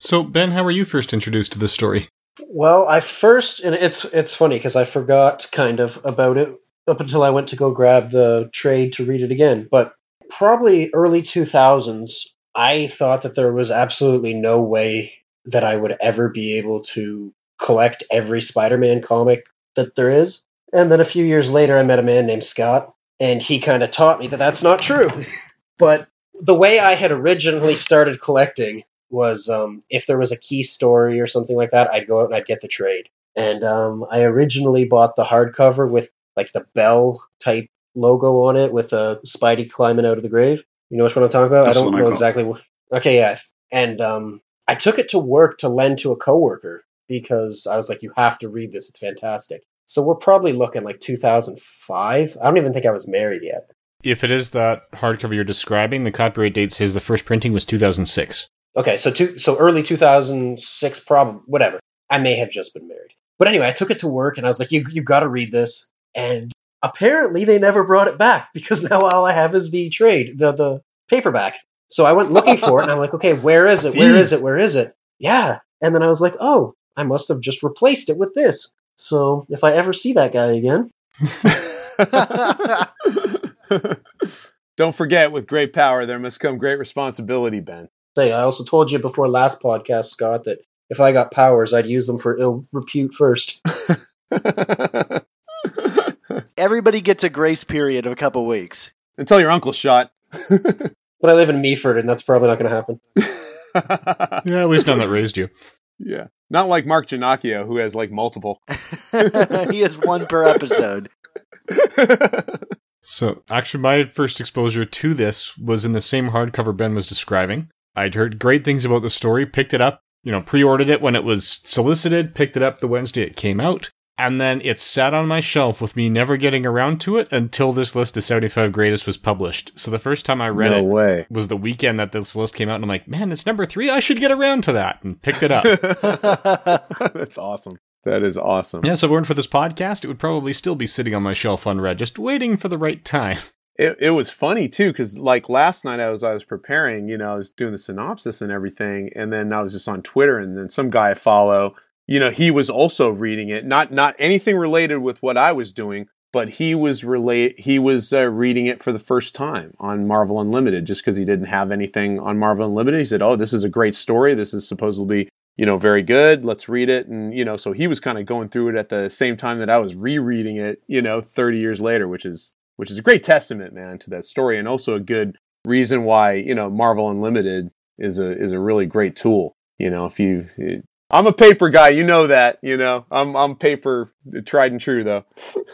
So, Ben, how were you first introduced to this story?
Well, I first and it's it's funny because I forgot kind of about it up until I went to go grab the trade to read it again. But probably early 2000s, I thought that there was absolutely no way that I would ever be able to collect every Spider-Man comic that there is. And then a few years later, I met a man named Scott, and he kind of taught me that that's not true. *laughs* but the way I had originally started collecting was um, if there was a key story or something like that, I'd go out and I'd get the trade. And um, I originally bought the hardcover with like the bell type logo on it with a Spidey climbing out of the grave. You know which one I'm talking about?
That's
I don't
one I
know exactly. What, okay, yeah. And um, I took it to work to lend to a coworker because I was like, "You have to read this; it's fantastic." So we're probably looking like 2005. I don't even think I was married yet.
If it is that hardcover you're describing, the copyright date says the first printing was 2006.
Okay, so two, so early 2006, probably whatever. I may have just been married, but anyway, I took it to work and I was like, "You you got to read this." And apparently, they never brought it back *laughs* because now all I have is the trade, the the paperback. So I went looking for it, and I'm like, "Okay, where is it? Where is it? Where is it?" Yeah, and then I was like, "Oh, I must have just replaced it with this." So if I ever see that guy again, *laughs*
Don't forget, with great power, there must come great responsibility, Ben.
say I also told you before last podcast, Scott, that if I got powers, I'd use them for ill repute first. *laughs*
Everybody gets a grace period of a couple weeks.
Until your uncle's shot. *laughs*
But I live in Meaford, and that's probably not going to happen.
Yeah, at least none that raised you.
yeah. Not like Mark Giannacchio, who has like multiple. *laughs*
he has one per episode. *laughs*
So, actually, my first exposure to this was in the same hardcover Ben was describing. I'd heard great things about the story, picked it up, you know, pre ordered it when it was solicited, picked it up the Wednesday it came out, and then it sat on my shelf with me never getting around to it until this list of 75 greatest was published. So, the first time I read
no
it
way.
was the weekend that this list came out, and I'm like, man, it's number three. I should get around to that, and picked it up. *laughs*
That's awesome. That is awesome.
yeah, so if it weren't for this podcast, it would probably still be sitting on my shelf unread, just waiting for the right time. *laughs*
it, it was funny too because like last night I was I was preparing, you know, I was doing the synopsis and everything, and then I was just on Twitter, and then some guy I follow, you know, he was also reading it, not not anything related with what I was doing, but he was relate he was uh, reading it for the first time on Marvel Unlimited just because he didn't have anything on Marvel Unlimited. He said, "Oh, this is a great story. This is supposedly." You know, very good. Let's read it. And, you know, so he was kind of going through it at the same time that I was rereading it, you know, 30 years later, which is which is a great testament, man, to that story, and also a good reason why you know Marvel Unlimited is a is a really great tool. You know, if you, I'm a paper guy, you know that. You know, I'm I'm paper tried and true though.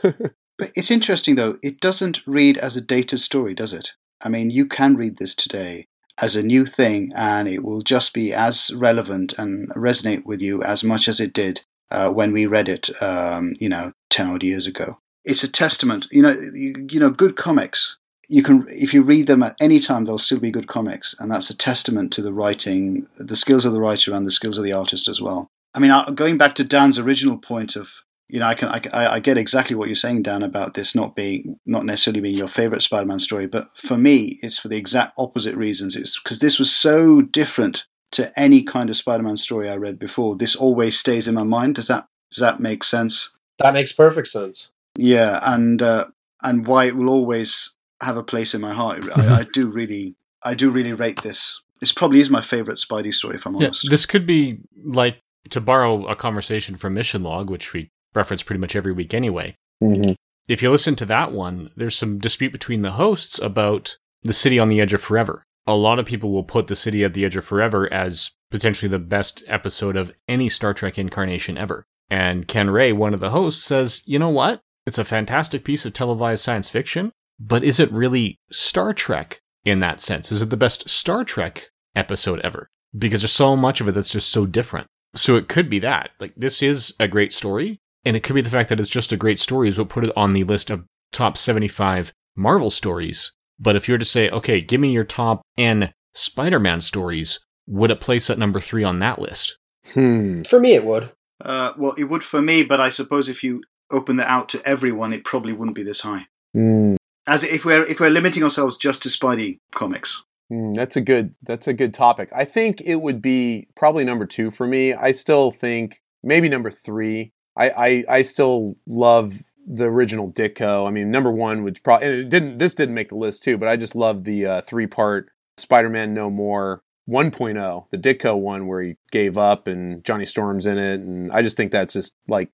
*laughs*
But it's interesting though. It doesn't read as a dated story, does it? I mean, you can read this today as a new thing, and it will just be as relevant and resonate with you as much as it did uh, when we read it. Um, you know, ten odd years ago. It's a testament. You know, you, you know, good comics. You can, if you read them at any time, they'll still be good comics, and that's a testament to the writing, the skills of the writer, and the skills of the artist as well. I mean, going back to Dan's original point of you know, I can I, I get exactly what you're saying, Dan, about this not being not necessarily being your favorite Spider-Man story, but for me, it's for the exact opposite reasons. It's because this was so different to any kind of Spider-Man story I read before. This always stays in my mind. Does that does that make sense?
That makes perfect sense.
Yeah, and uh, and why it will always have a place in my heart. I, I do *laughs* really I do really rate this. This probably is my favorite Spidey story, if I'm
Yeah,
honest.
this could be like to borrow a conversation from Mission Log, which we reference pretty much every week anyway.
Mm-hmm.
If you listen to that one, there's some dispute between the hosts about the city on the edge of forever. A lot of people will put the city at the edge of forever as potentially the best episode of any Star Trek incarnation ever. And Ken Ray, one of the hosts, says, you know what? It's a fantastic piece of televised science fiction, but is it really Star Trek in that sense? Is it the best Star Trek episode ever? Because there's so much of it that's just so different. So it could be that. Like, this is a great story, and it could be the fact that it's just a great story is what put it on the list of top 75 Marvel stories. But if you were to say, okay, give me your top N Spider Man stories, would it place at number three on that list?
Hmm.
For me, it would.
Uh, well, it would for me, but I suppose if you open that out to everyone, it probably wouldn't be this high.
Mm.
As if we're if we're limiting ourselves just to Spidey comics.
Mm, that's a good that's a good topic. I think it would be probably number two for me. I still think maybe number three. I, I, I still love the original Ditko. I mean, number one would probably it didn't. This didn't make the list too, but I just love the uh, three part Spider-Man No More 1.0, the Ditko one where he gave up and Johnny Storm's in it, and I just think that's just like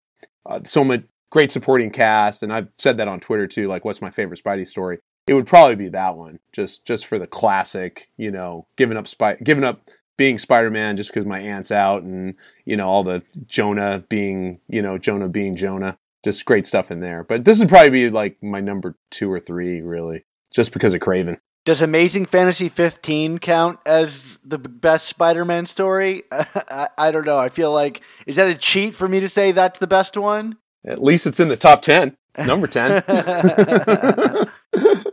uh, so much great supporting cast. And I've said that on Twitter too. Like, what's my favorite Spidey story? It would probably be that one, just just for the classic, you know, giving up giving up being Spider-Man just because my aunt's out, and you know all the Jonah being, you know, Jonah being Jonah. Just great stuff in there. But this would probably be like my number two or three, really, just because of Kraven.
Does Amazing Fantasy 15 count as the best Spider-Man story? *laughs* I, I don't know. I feel like is that a cheat for me to say that's the best one?
At least it's in the top ten. It's number ten. *laughs*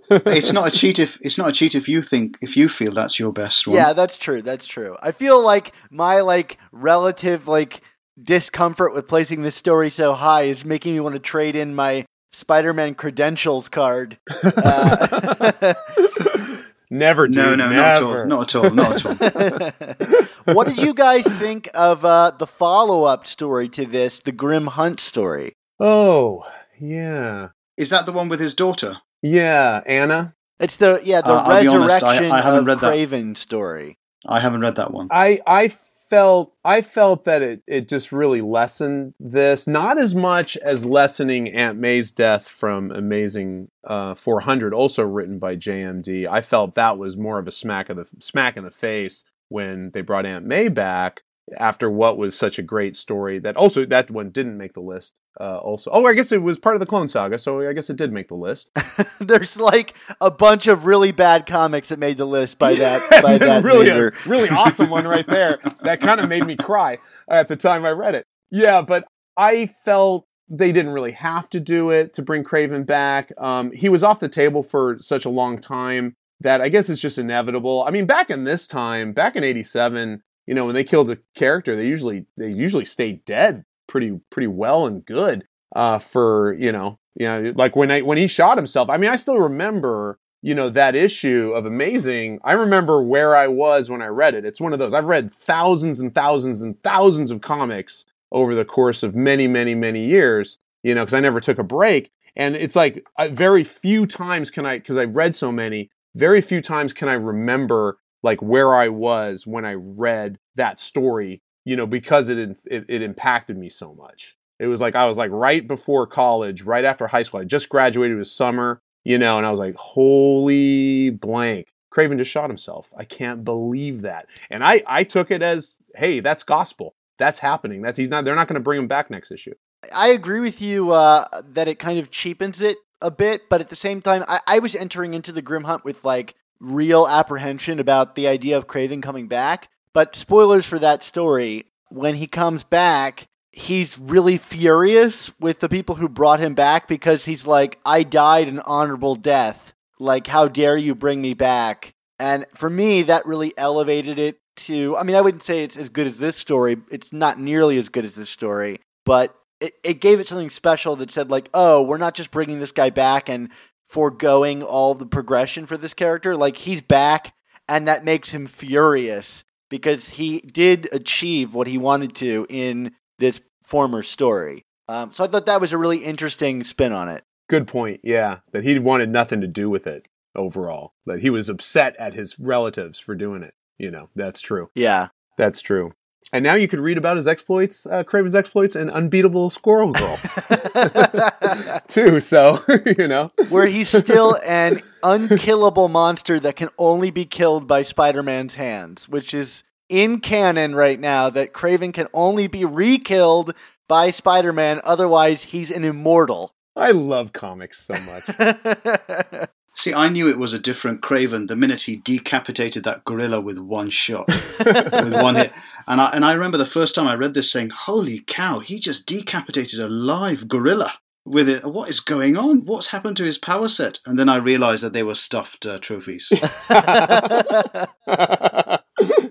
it's not a cheat if it's not a cheat if you think if you feel that's your best one.
Yeah, that's true. That's true. I feel like my like relative like discomfort with placing this story so high is making me want to trade in my Spider-Man credentials card. *laughs* Uh, *laughs*
never, dude,
no, no,
never.
not at all, not at all, not at
all. what did you guys think of uh, the follow-up story to this, the Grim Hunt story?
Oh, yeah.
Is that the one with his daughter?
Yeah, Anna.
It's the yeah the
Uh, I'll honest, I-
resurrection
I haven't
of
read that.
Kraven story.
I haven't read that one.
I I felt I felt that it it just really lessened this, not as much as lessening Aunt May's death from Amazing uh, 400, also written by JMD. I felt that was more of a smack of the smack in the face when they brought Aunt May back after what was such a great story. That also that one didn't make the list. Uh, also, oh, I guess it was part of the Clone Saga, so I guess it did make the list. *laughs*
There's like a bunch of really bad comics that made the list by that *laughs* by that
really, a, really awesome one right there. *laughs* That kind of made me cry at the time I read it. Yeah, but I felt they didn't really have to do it to bring Kraven back. Um, he was off the table for such a long time that I guess it's just inevitable. I mean, back in this time, back in '87, you know, when they killed a character, they usually they usually stay dead pretty pretty well and good uh, for you know you know like when I when he shot himself. I mean, I still remember you know that issue of Amazing. I remember where I was when I read it. It's one of those I've read thousands and thousands and thousands of comics over the course of many many many years. You know, because I never took a break, and it's like uh, very few times can I because I read so many. Very few times can I remember like where I was when I read that story you know, because it, it it impacted me so much. It was like I was like right before college, right after high school. I just graduated. with summer, you know, and I was like, holy blank. Kraven just shot himself. I can't believe that. And I I took it as, hey, that's gospel. That's happening. That's he's not. They're not going to bring him back next issue.
I agree with you uh, that it kind of cheapens it a bit, but at the same time, I, I was entering into the Grim Hunt with like real apprehension about the idea of Kraven coming back. But spoilers for that story, when he comes back, he's really furious with the people who brought him back because he's like, I died an honorable death. Like, how dare you bring me back? And for me, that really elevated it to, I mean, I wouldn't say it's as good as this story. It's not nearly as good as this story, but it, it gave it something special that said, like, oh, we're not just bringing this guy back and foregoing all the progression for this character. Like, he's back, and that makes him furious because he did achieve what he wanted to in this former story. Um, so I thought that was a really interesting spin on it.
Good point. Yeah, that he wanted nothing to do with it overall. That he was upset at his relatives for doing it. You know, that's true.
Yeah,
that's true. And now you could read about his exploits, uh, Kraven's exploits and Unbeatable Squirrel Girl, *laughs* too. So *laughs* you know,
where he's still an unkillable monster that can only be killed by Spider-Man's hands, which is in canon right now. That Kraven can only be re-killed by Spider-Man, otherwise he's an immortal.
I love comics so much. *laughs*
See, I knew it was a different Kraven the minute he decapitated that gorilla with one shot, *laughs* with one hit. And I, and I remember the first time I read this saying, Holy cow, he just decapitated a live gorilla with it. What is going on? What's happened to his power set? And then I realized that they were stuffed uh, trophies. *laughs*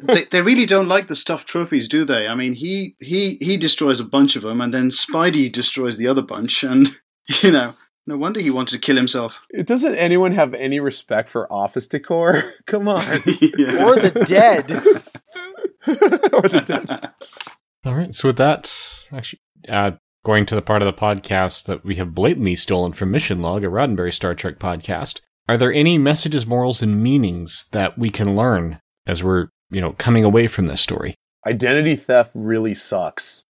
they, they really don't like the stuffed trophies, do they? I mean, he, he, he destroys a bunch of them, and then Spidey destroys the other bunch, and, *laughs* you know. No wonder he wanted to kill himself.
Doesn't anyone have any respect for office decor? *laughs* Come on. *laughs*
yeah. Or the dead. *laughs*
or the dead.
All right. So with that, actually, uh, going to the part of the podcast that we have blatantly stolen from Mission Log, a Roddenberry Star Trek podcast, are there any messages, morals, and meanings that we can learn as we're, you know, coming away from this story?
Identity theft really sucks.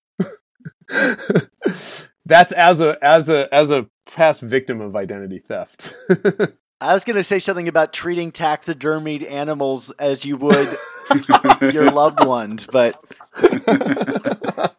That's as a as a as a past victim of identity theft. *laughs*
I was going to say something about treating taxidermied animals as you would *laughs* your loved ones, but *laughs*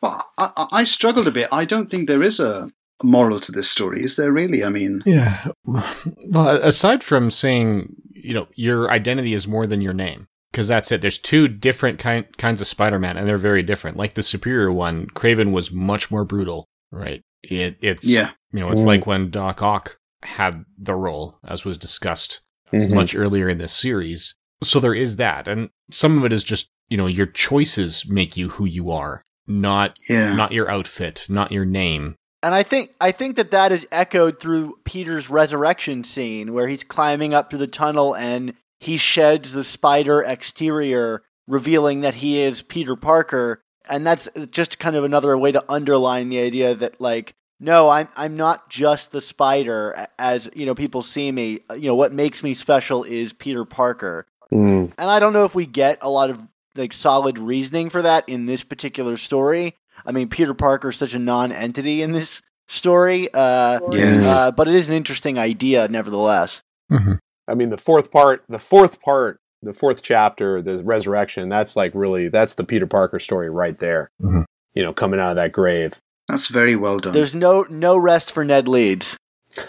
Well, I, I- I struggled a bit. I don't think there is a moral to this story. Is there really? I mean,
Yeah. Well, aside from saying, you know, your identity is more than your name, because that's it. There's two different kind, kinds of Spider-Man, and they're very different. Like the superior one, Kraven was much more brutal, right? It, it's,
yeah.
you know, it's
Mm.
like when Doc Ock had the role, as was discussed
Mhm.
much earlier in this series. So there is that, and some of it is just, you know, your choices make you who you are, not
Yeah.
not your outfit, not your name.
and I think I think that that is echoed through Peter's resurrection scene where he's climbing up through the tunnel and he sheds the spider exterior, revealing that he is Peter Parker, and that's just kind of another way to underline the idea that like no, I'm I'm not just the spider as you know people see me. You know what makes me special is Peter Parker.
Mm.
And I don't know if we get a lot of like solid reasoning for that in this particular story. I mean, Peter Parker is such a non-entity in this story, uh,
Yeah.
uh, but it is an interesting idea, nevertheless.
I mean, the fourth part, the fourth part, the fourth chapter, the resurrection. That's like really, that's the Peter Parker story right there.
Mhm.
You know, coming out of that grave.
That's very well done.
There's no no rest for Ned Leeds. *laughs* *laughs*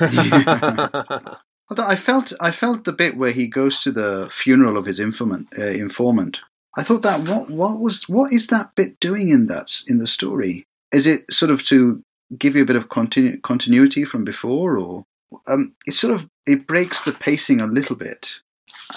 Although I felt I felt the bit where he goes to the funeral of his informant. Uh, informant. I thought that what what was what is that bit doing in that in the story? Is it sort of to give you a bit of continu- continuity from before, or um, it sort of it breaks the pacing a little bit?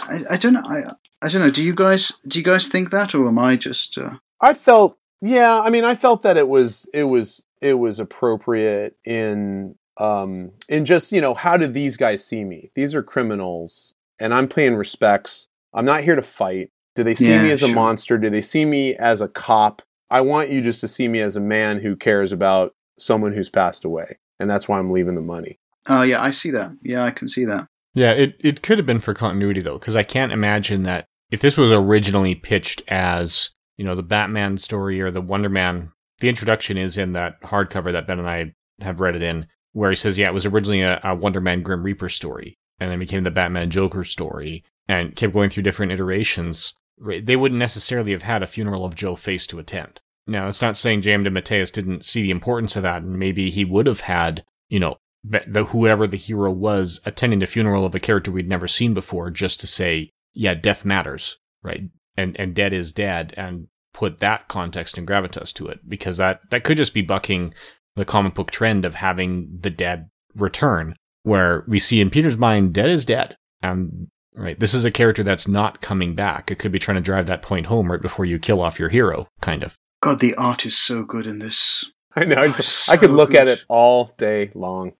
I, I don't know. I I don't know. Do you guys do you guys think that, or am I just? Uh,
I felt, yeah, I mean, I felt that it was, it was, it was appropriate in, um, in just, you know, how do these guys see me? These are criminals and I'm paying respects. I'm not here to fight. Do they see
Yeah,
me as a monster? Do they see me as a cop? I want you just to see me as a man who cares about someone who's passed away. And that's why I'm leaving the money.
oh yeah, I see that. Yeah, I can see that.
Yeah, it, it could have been for continuity though, because I can't imagine that if this was originally pitched as, you know, the Batman story or the Wonder Man, the introduction is in that hardcover that Ben and I have read it in, where he says, yeah, it was originally a, a Wonder Man Grim Reaper story, and then became the Batman Joker story, and kept going through different iterations. They wouldn't necessarily have had a funeral of Joe Face to attend. Now, it's not saying J.M. DeMatteis didn't see the importance of that, and maybe he would have had, you know, the whoever the hero was attending the funeral of a character we'd never seen before just to say, yeah, death matters, right? And and dead is dead and put that context and gravitas to it because that that could just be bucking the comic book trend of having the dead return where we see in Peter's mind dead is dead and right this is a character that's not coming back it could be trying to drive that point home right before you kill off your hero kind of
God, the art is so good in this.
I know. I,
Oh,
just, I could
so
look at it all day long.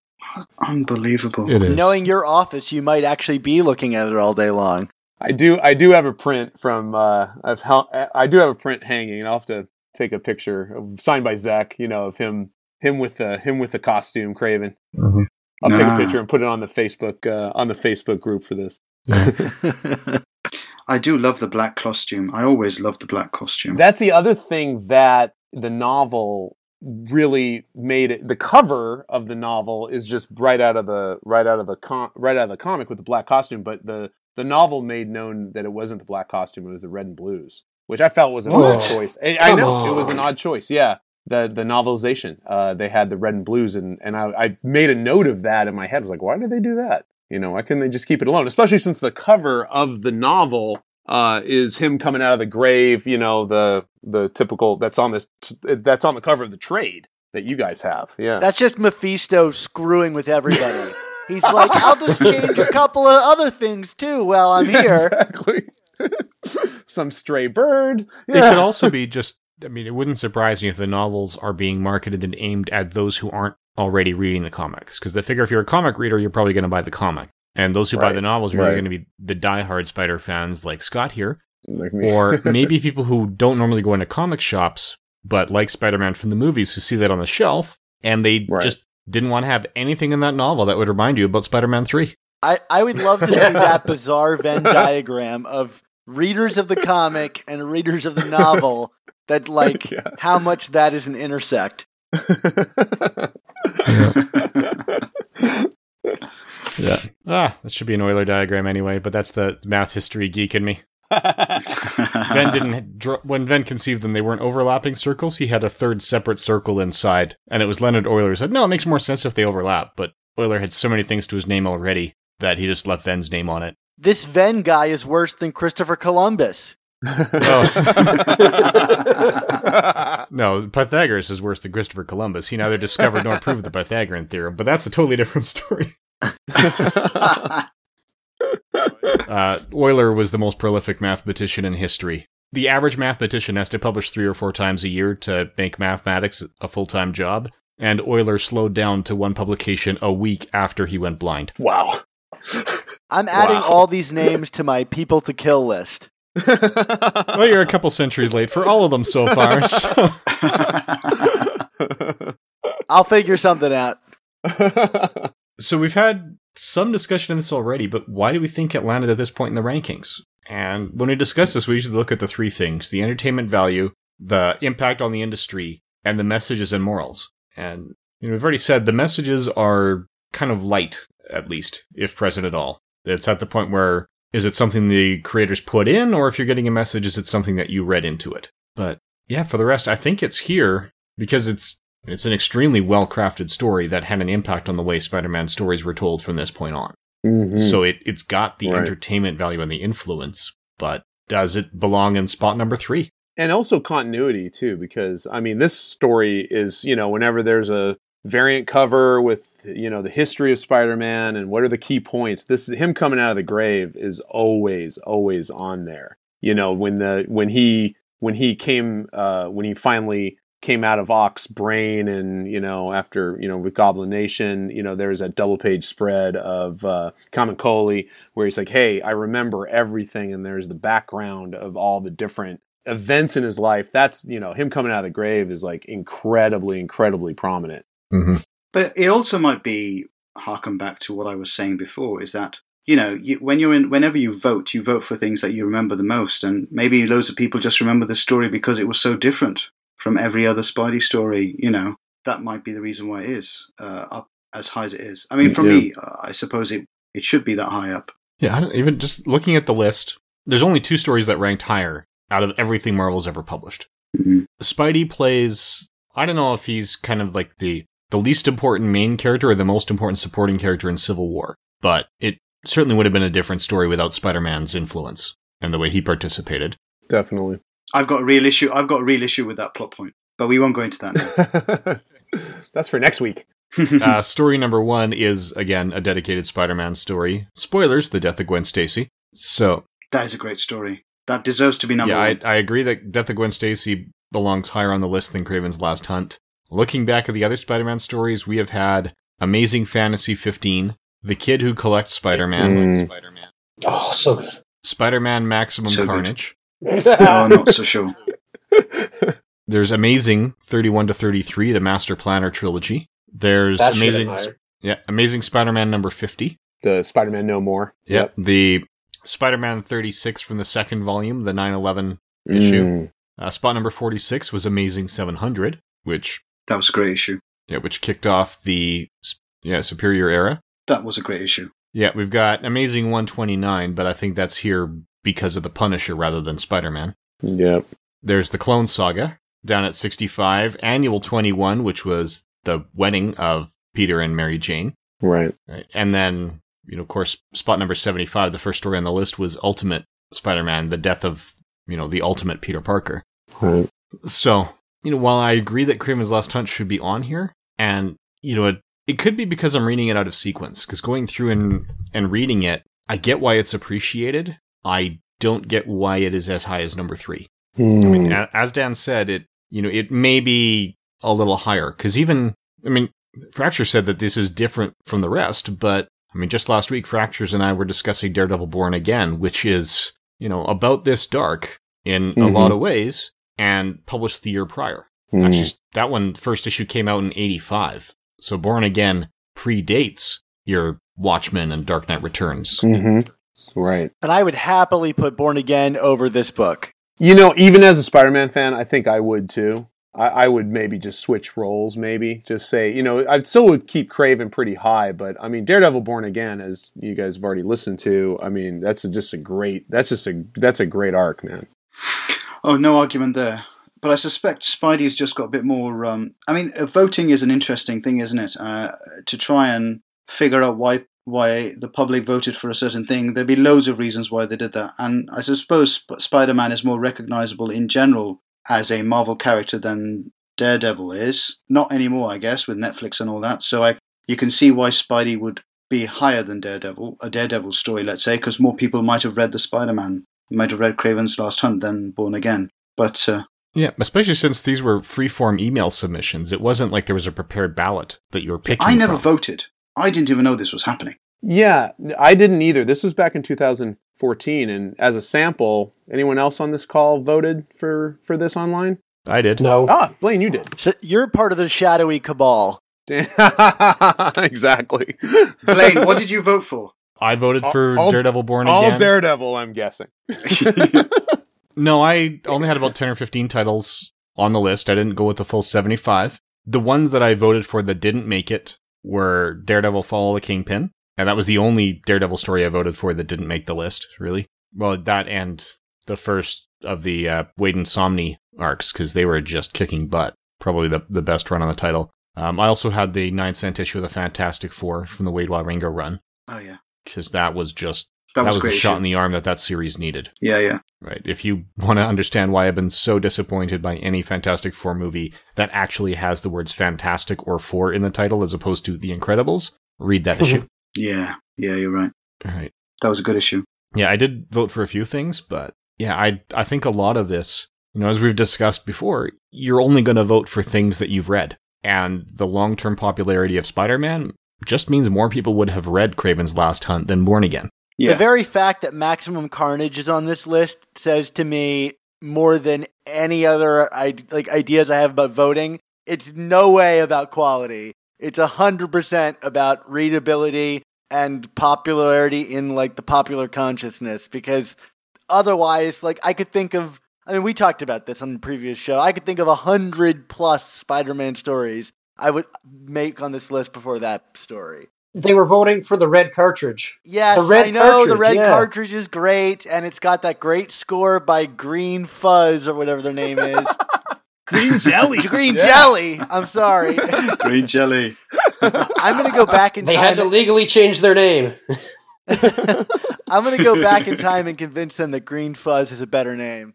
Unbelievable.
is
Knowing your office, you might actually be looking at it all day long.
I do. I do have a print from. Uh, of how I do have a print hanging, and I'll have to take a picture of, signed by Zeck. You know, of him, him with the him with the costume, Kraven. I'll take a picture and put it on the Facebook uh, on the Facebook group for this. *laughs* *laughs*
I do love the black costume. I always love the black costume.
That's the other thing that the novel really made it. The cover of the novel is just right out of the right out of the com- right out of the comic with the black costume, but the the novel made known that it wasn't the black costume; it was the red and blues, which I felt was an odd choice. I, I know it was an odd choice. Yeah, the the novelization, uh, they had the red and blues, and and I, I made a note of that in my head. I was like, why did they do that? You know, why couldn't they just keep it alone? Especially since the cover of the novel uh, is him coming out of the grave. You know, the the typical that's on this that's on the cover of the trade that you guys have. Yeah,
That's just Mephisto screwing with everybody. *laughs* He's like, I'll just change a couple of other things too while I'm here.
exactly. *laughs* Some stray bird.
It could also be just. I mean, it wouldn't surprise me if the novels are being marketed and aimed at those who aren't already reading the comics. Because they figure if you're a comic reader, you're probably going to buy the comic. And those who buy the novels are really
right.
going to be the diehard Spider fans like Scott here,
Like me.
or *laughs* maybe people who don't normally go into comic shops but like Spider Man from the movies, who see that on the shelf and they
Right.
just didn't want to have anything in that novel that would remind you about Spider Man 3.
I, I would love to see that *laughs* bizarre Venn diagram of readers of the comic and readers of the novel that *laughs* like
Yeah.
how much that is an intersect.
Yeah. Ah, that should be an Euler diagram anyway, but that's the math history geek in me. *laughs* Venn didn't dr- when Venn conceived them, they weren't overlapping circles. He had a third separate circle inside, and it was Leonhard Euler who said, "No, it makes more sense if they overlap." But Euler had so many things to his name already that he just left Venn's name on it.
This Venn guy is worse than Christopher Columbus.
Oh. *laughs* No, Pythagoras is worse than Christopher Columbus. He neither discovered nor proved the Pythagorean theorem, but that's a totally different story. *laughs* Uh, Euler was the most prolific mathematician in history. The average mathematician has to publish three or four times a year to make mathematics a full time job, and Euler slowed down to one publication a week after he went blind.
wow.
I'm adding
Wow.
all these names to my people to kill list. *laughs*
Well, you're a couple centuries late for all of them so far. so- *laughs*
I'll figure something out.
So we've had some discussion on this already, but why do we think it landed at this point in the rankings? And when we discuss this, we usually look at the three things the entertainment value, the impact on the industry, and the messages and morals. And you know, we've already said the messages are kind of light, at least, if present at all. It's at the point where is it something the creators put in, or if you're getting a message, is it something that you read into it? But yeah, for the rest, I think it's here because it's it's an extremely well crafted story that had an impact on the way Spider Man stories were told from this point on.
Mhm.
So it, it's got the
Right.
entertainment value and the influence, but does it belong in spot number three?
and also continuity too because i mean this story is you know whenever there's a variant cover with you know the history of spider-man and what are the key points this is him coming out of the grave is always always on there you know when the when he when he came uh when he finally came out of Ock's brain and you know after you know with Goblin Nation you know there's a double page spread of uh Camuncoli where he's like hey I remember everything and there's the background of all the different events in his life. That's you know him coming out of the grave is like incredibly incredibly prominent.
Mm-hmm.
But it also might be harken back to what I was saying before: is that you know you, when you're in, whenever you vote, you vote for things that you remember the most, and maybe loads of people just remember the story because it was so different from every other Spidey story. You know that might be the reason why it is uh, up as high as it is. I mean, for
Yeah.
me, uh, I suppose it it should be that high up.
Yeah, I don't, even just looking at the list, there's only two stories that ranked higher out of everything Marvel's ever published.
Mhm.
Spidey plays. I don't know if he's kind of like the the least important main character or the most important supporting character in Civil War, but it certainly would have been a different story without Spider-Man's influence and the way he participated.
definitely
I've got a real issue. I've got a real issue with that plot point, but we won't go into that *laughs*
that's for next week *laughs*
uh, story number one is again a dedicated Spider-Man story. Spoilers: the death of Gwen Stacy. So
that is a great story. That deserves to be number
yeah, I,
one.
I agree that Death of Gwen Stacy belongs higher on the list than Kraven's Last Hunt. Looking back at the other Spider-Man stories, we have had Amazing Fantasy 15, The Kid Who Collects Spider-Man,
Mm.
Spider-Man,
Oh, so good.
Spider-Man Maximum
So good.
Carnage.
oh, not so sure. *laughs*
There's Amazing 31 to 33, the Master Planner trilogy. There's
That
Amazing, yeah, Amazing Spider-Man number 50.
the spider-man no more
Yep. The Spider-Man 36 from the second volume, the 9/11 issue.
Mm.
Uh, spot number 46 was Amazing 700, which
That was a great issue.
yeah, which kicked off the yeah Superior era.
That was a great issue.
Yeah, we've got Amazing 129, but I think that's here because of the Punisher rather than Spider-Man.
yep
There's the Clone Saga down at 65, Annual 21, which was the wedding of Peter and Mary Jane,
right
right? and then you know, of course, spot number 75, the first story on the list was Ultimate Spider-Man, the death of you know the Ultimate Peter Parker.
right
So, you know, while I agree that Kraven's Last Hunt should be on here, and, you know, it, it could be because I'm reading it out of sequence, because going through and, and reading it, I get why it's appreciated. I don't get why it is as high as number three. I mean, as Dan said, it, you know, it may be a little higher, because even, I mean, Fracture said that this is different from the rest, but, I mean, just last week, Fractures and I were discussing Daredevil Born Again, which is, you know, about this dark in a
Mhm.
lot of ways, and published the year prior.
Mm.
Actually, that one first issue came out in 85. So Born Again predates your Watchmen and Dark Knight Returns.
hmm Right.
And I would happily put Born Again over this book.
You know, even as a Spider-Man fan, I think I would too. I, I would maybe just switch roles, maybe just say, you know, I still would keep Kraven pretty high, but I mean, Daredevil Born Again, as you guys have already listened to, I mean, that's a, just a great, that's just a, that's a great arc, man.
Oh, no argument there. But I suspect Spidey's just got a bit more. Um, I mean, uh, voting is an interesting thing, isn't it? Uh, to try and figure out why why the public voted for a certain thing. There'd be loads of reasons why they did that, and I suppose Sp- Spider-Man is more recognizable in general as a Marvel character than Daredevil is. Not anymore, I guess, with Netflix and all that. So I you can see why Spidey would be higher than Daredevil, a Daredevil story, let's say, because more people might have read the Spider-Man, might have read Kraven's Last Hunt than Born Again. But uh,
Yeah, especially since these were free-form email submissions. It wasn't like there was a prepared ballot that you were picking
I never
from.
voted. I didn't even know this was happening.
Yeah, I didn't either. This was back in 2014, and as a sample, anyone else on this call voted for for this online?
I did.
No.
Ah, Blaine, you did.
So you're part of the shadowy cabal. *laughs*
exactly.
Blaine, what *laughs* did you vote for?
I voted
All-
for
all-
Daredevil Born
All
Again.
All Daredevil, I'm guessing. *laughs*
No, I only had about 10 or 15 titles on the list. I didn't go with the full 75. The ones that I voted for that didn't make it were Daredevil Follow the Kingpin. And that was the only Daredevil story I voted for that didn't make the list, really. Well, that and the first of the uh, Waid and Samnee arcs, because they were just kicking butt. Probably the, the best run on the title. Um, I also had the 9 cent issue of the Fantastic Four from the Waid Wieringo run,
Oh yeah,
because that was just,
that,
that,
was,
was, a shot in the arm that that series needed.
Yeah, yeah.
Right. If you want to understand why I've been so disappointed by any Fantastic Four movie that actually has the words fantastic or four in the title as opposed to The Incredibles, read that issue. *laughs*
Yeah, yeah, you're right.
All right.
That was a good issue.
Yeah, I did vote for a few things, but yeah, I I think a lot of this, you know, as we've discussed before, you're only going to vote for things that you've read. And the long-term popularity of Spider-Man just means more people would have read Kraven's Last Hunt than Born Again.
Yeah,
The very fact that Maximum Carnage is on this list says to me more than any other I- like ideas I have about voting. It's no way about quality. It's a hundred percent about readability and popularity in like the popular consciousness. Because otherwise, like I could think of. I mean, we talked about this on the previous show. I could think of a hundred plus Spider-Man stories I would make on this list before that story.
They were voting for the red cartridge.
Yes,
The red
I know the
cartridge,
red
yeah.
cartridge is great, and it's got that great score by Green Fuzz or whatever their name is. *laughs*
Green jelly.
Green Jelly. I'm sorry. *laughs*
green jelly.
I'm gonna go back in
They
time.
had to legally change their name. *laughs*
I'm gonna go back in time and convince them that Green Fuzz is a better name.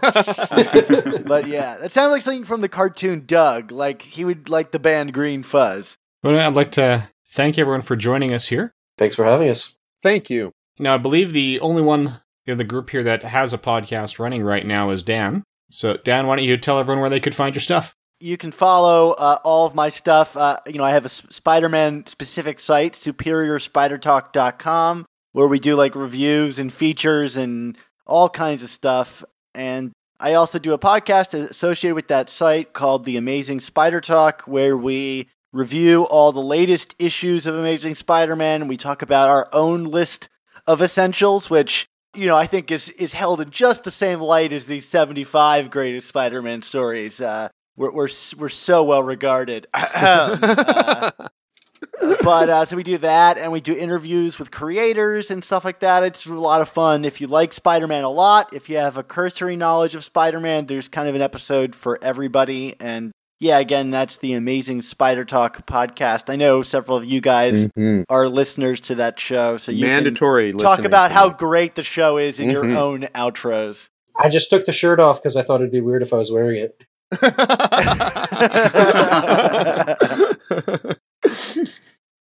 But yeah, that sounds like something from the cartoon Doug. Like he would like the band Green Fuzz.
But I'd like to thank you everyone for joining us here.
Thanks for having us.
Thank you.
Now, I believe the only one in the group here that has a podcast running right now is Dan. So, Dan, why don't you tell everyone where they could find your stuff?
You can follow uh, all of my stuff. Uh, you know, I have a S- Spider-Man specific site, superiorspidertalk.com, where we do like reviews and features and all kinds of stuff. And I also do a podcast associated with that site called The Amazing Spider Talk, where we review all the latest issues of Amazing Spider-Man. We talk about our own list of essentials, which you know I think is is held in just the same light as these 75 greatest Spider-Man stories. Uh, we're we're we're so well regarded. *clears throat* Uh, but uh, so we do that, and we do interviews with creators and stuff like that. It's a lot of fun. If you like Spider-Man a lot, if you have a cursory knowledge of Spider-Man, there's kind of an episode for everybody. And yeah, again, that's the Amazing Spider Talk podcast. I know several of you guys
Mhm.
are listeners to that show, so you
Mandatory.
can talk about how
me.
great the show is in your
Mhm.
own outros.
I just took the shirt off because I thought it'd be weird if I was wearing it. *laughs*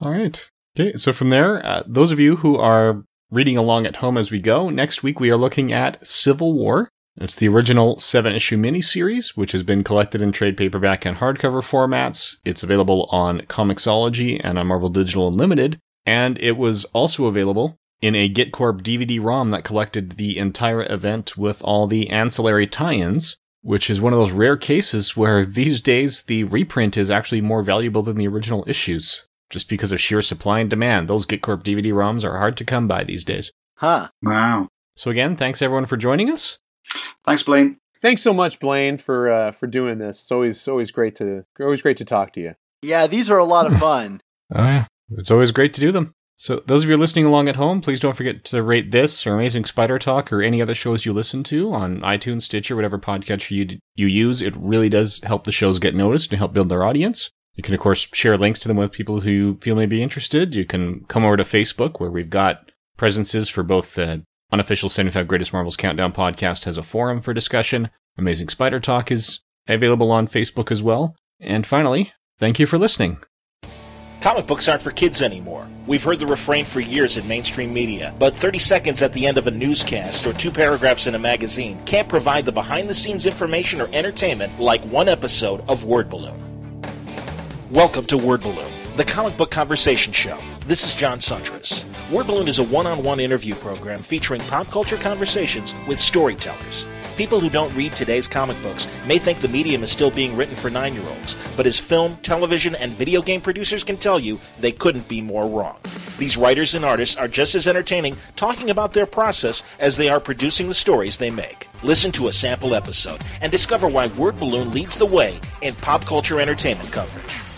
All right. Okay, so from there, uh, those of you who are reading along at home as we go, next week we are looking at Civil War. It's the original seven issue miniseries, which has been collected in trade paperback and hardcover formats. It's available on Comixology and on Marvel Digital Unlimited, and it was also available in a GIT Corp DVD ROM that collected the entire event with all the ancillary tie ins which is one of those rare cases where *laughs* these days the reprint is actually more valuable than the original issues, just because of sheer supply and demand. Those GIT Corp DVD ROMs are hard to come by these days.
Huh.
Wow.
So again, thanks everyone for joining us.
Thanks, Blaine.
Thanks so much, Blaine, for uh, for doing this. It's always always great to always great to talk to you.
Yeah, these are a lot of fun. *laughs*
Oh yeah, it's always great to do them. So those of you listening along at home, please don't forget to rate this or Amazing Spider Talk or any other shows you listen to on iTunes, Stitcher, whatever podcatcher you you use. It really does help the shows get noticed and help build their audience. You can of course share links to them with people who you feel may be interested. You can come over to Facebook where we've got presences for both the unofficial 75 Greatest Marvels Countdown podcast has a forum for discussion. Amazing Spider Talk is available on Facebook as well. And finally, thank you for listening.
Comic books aren't for kids anymore. We've heard the refrain for years in mainstream media, but 30 seconds at the end of a newscast or two paragraphs in a magazine can't provide the behind the scenes information or entertainment like one episode of Word Balloon. Welcome to Word Balloon, the comic book conversation show. This is John Siuntres. Word Balloon is a one on one interview program featuring pop culture conversations with storytellers. People who don't read today's comic books may think the medium is still being written for nine year olds, but as film, television, and video game producers can tell you, they couldn't be more wrong. These writers and artists are just as entertaining talking about their process as they are producing the stories they make. Listen to a sample episode and discover why Word Balloon leads the way in pop culture entertainment coverage.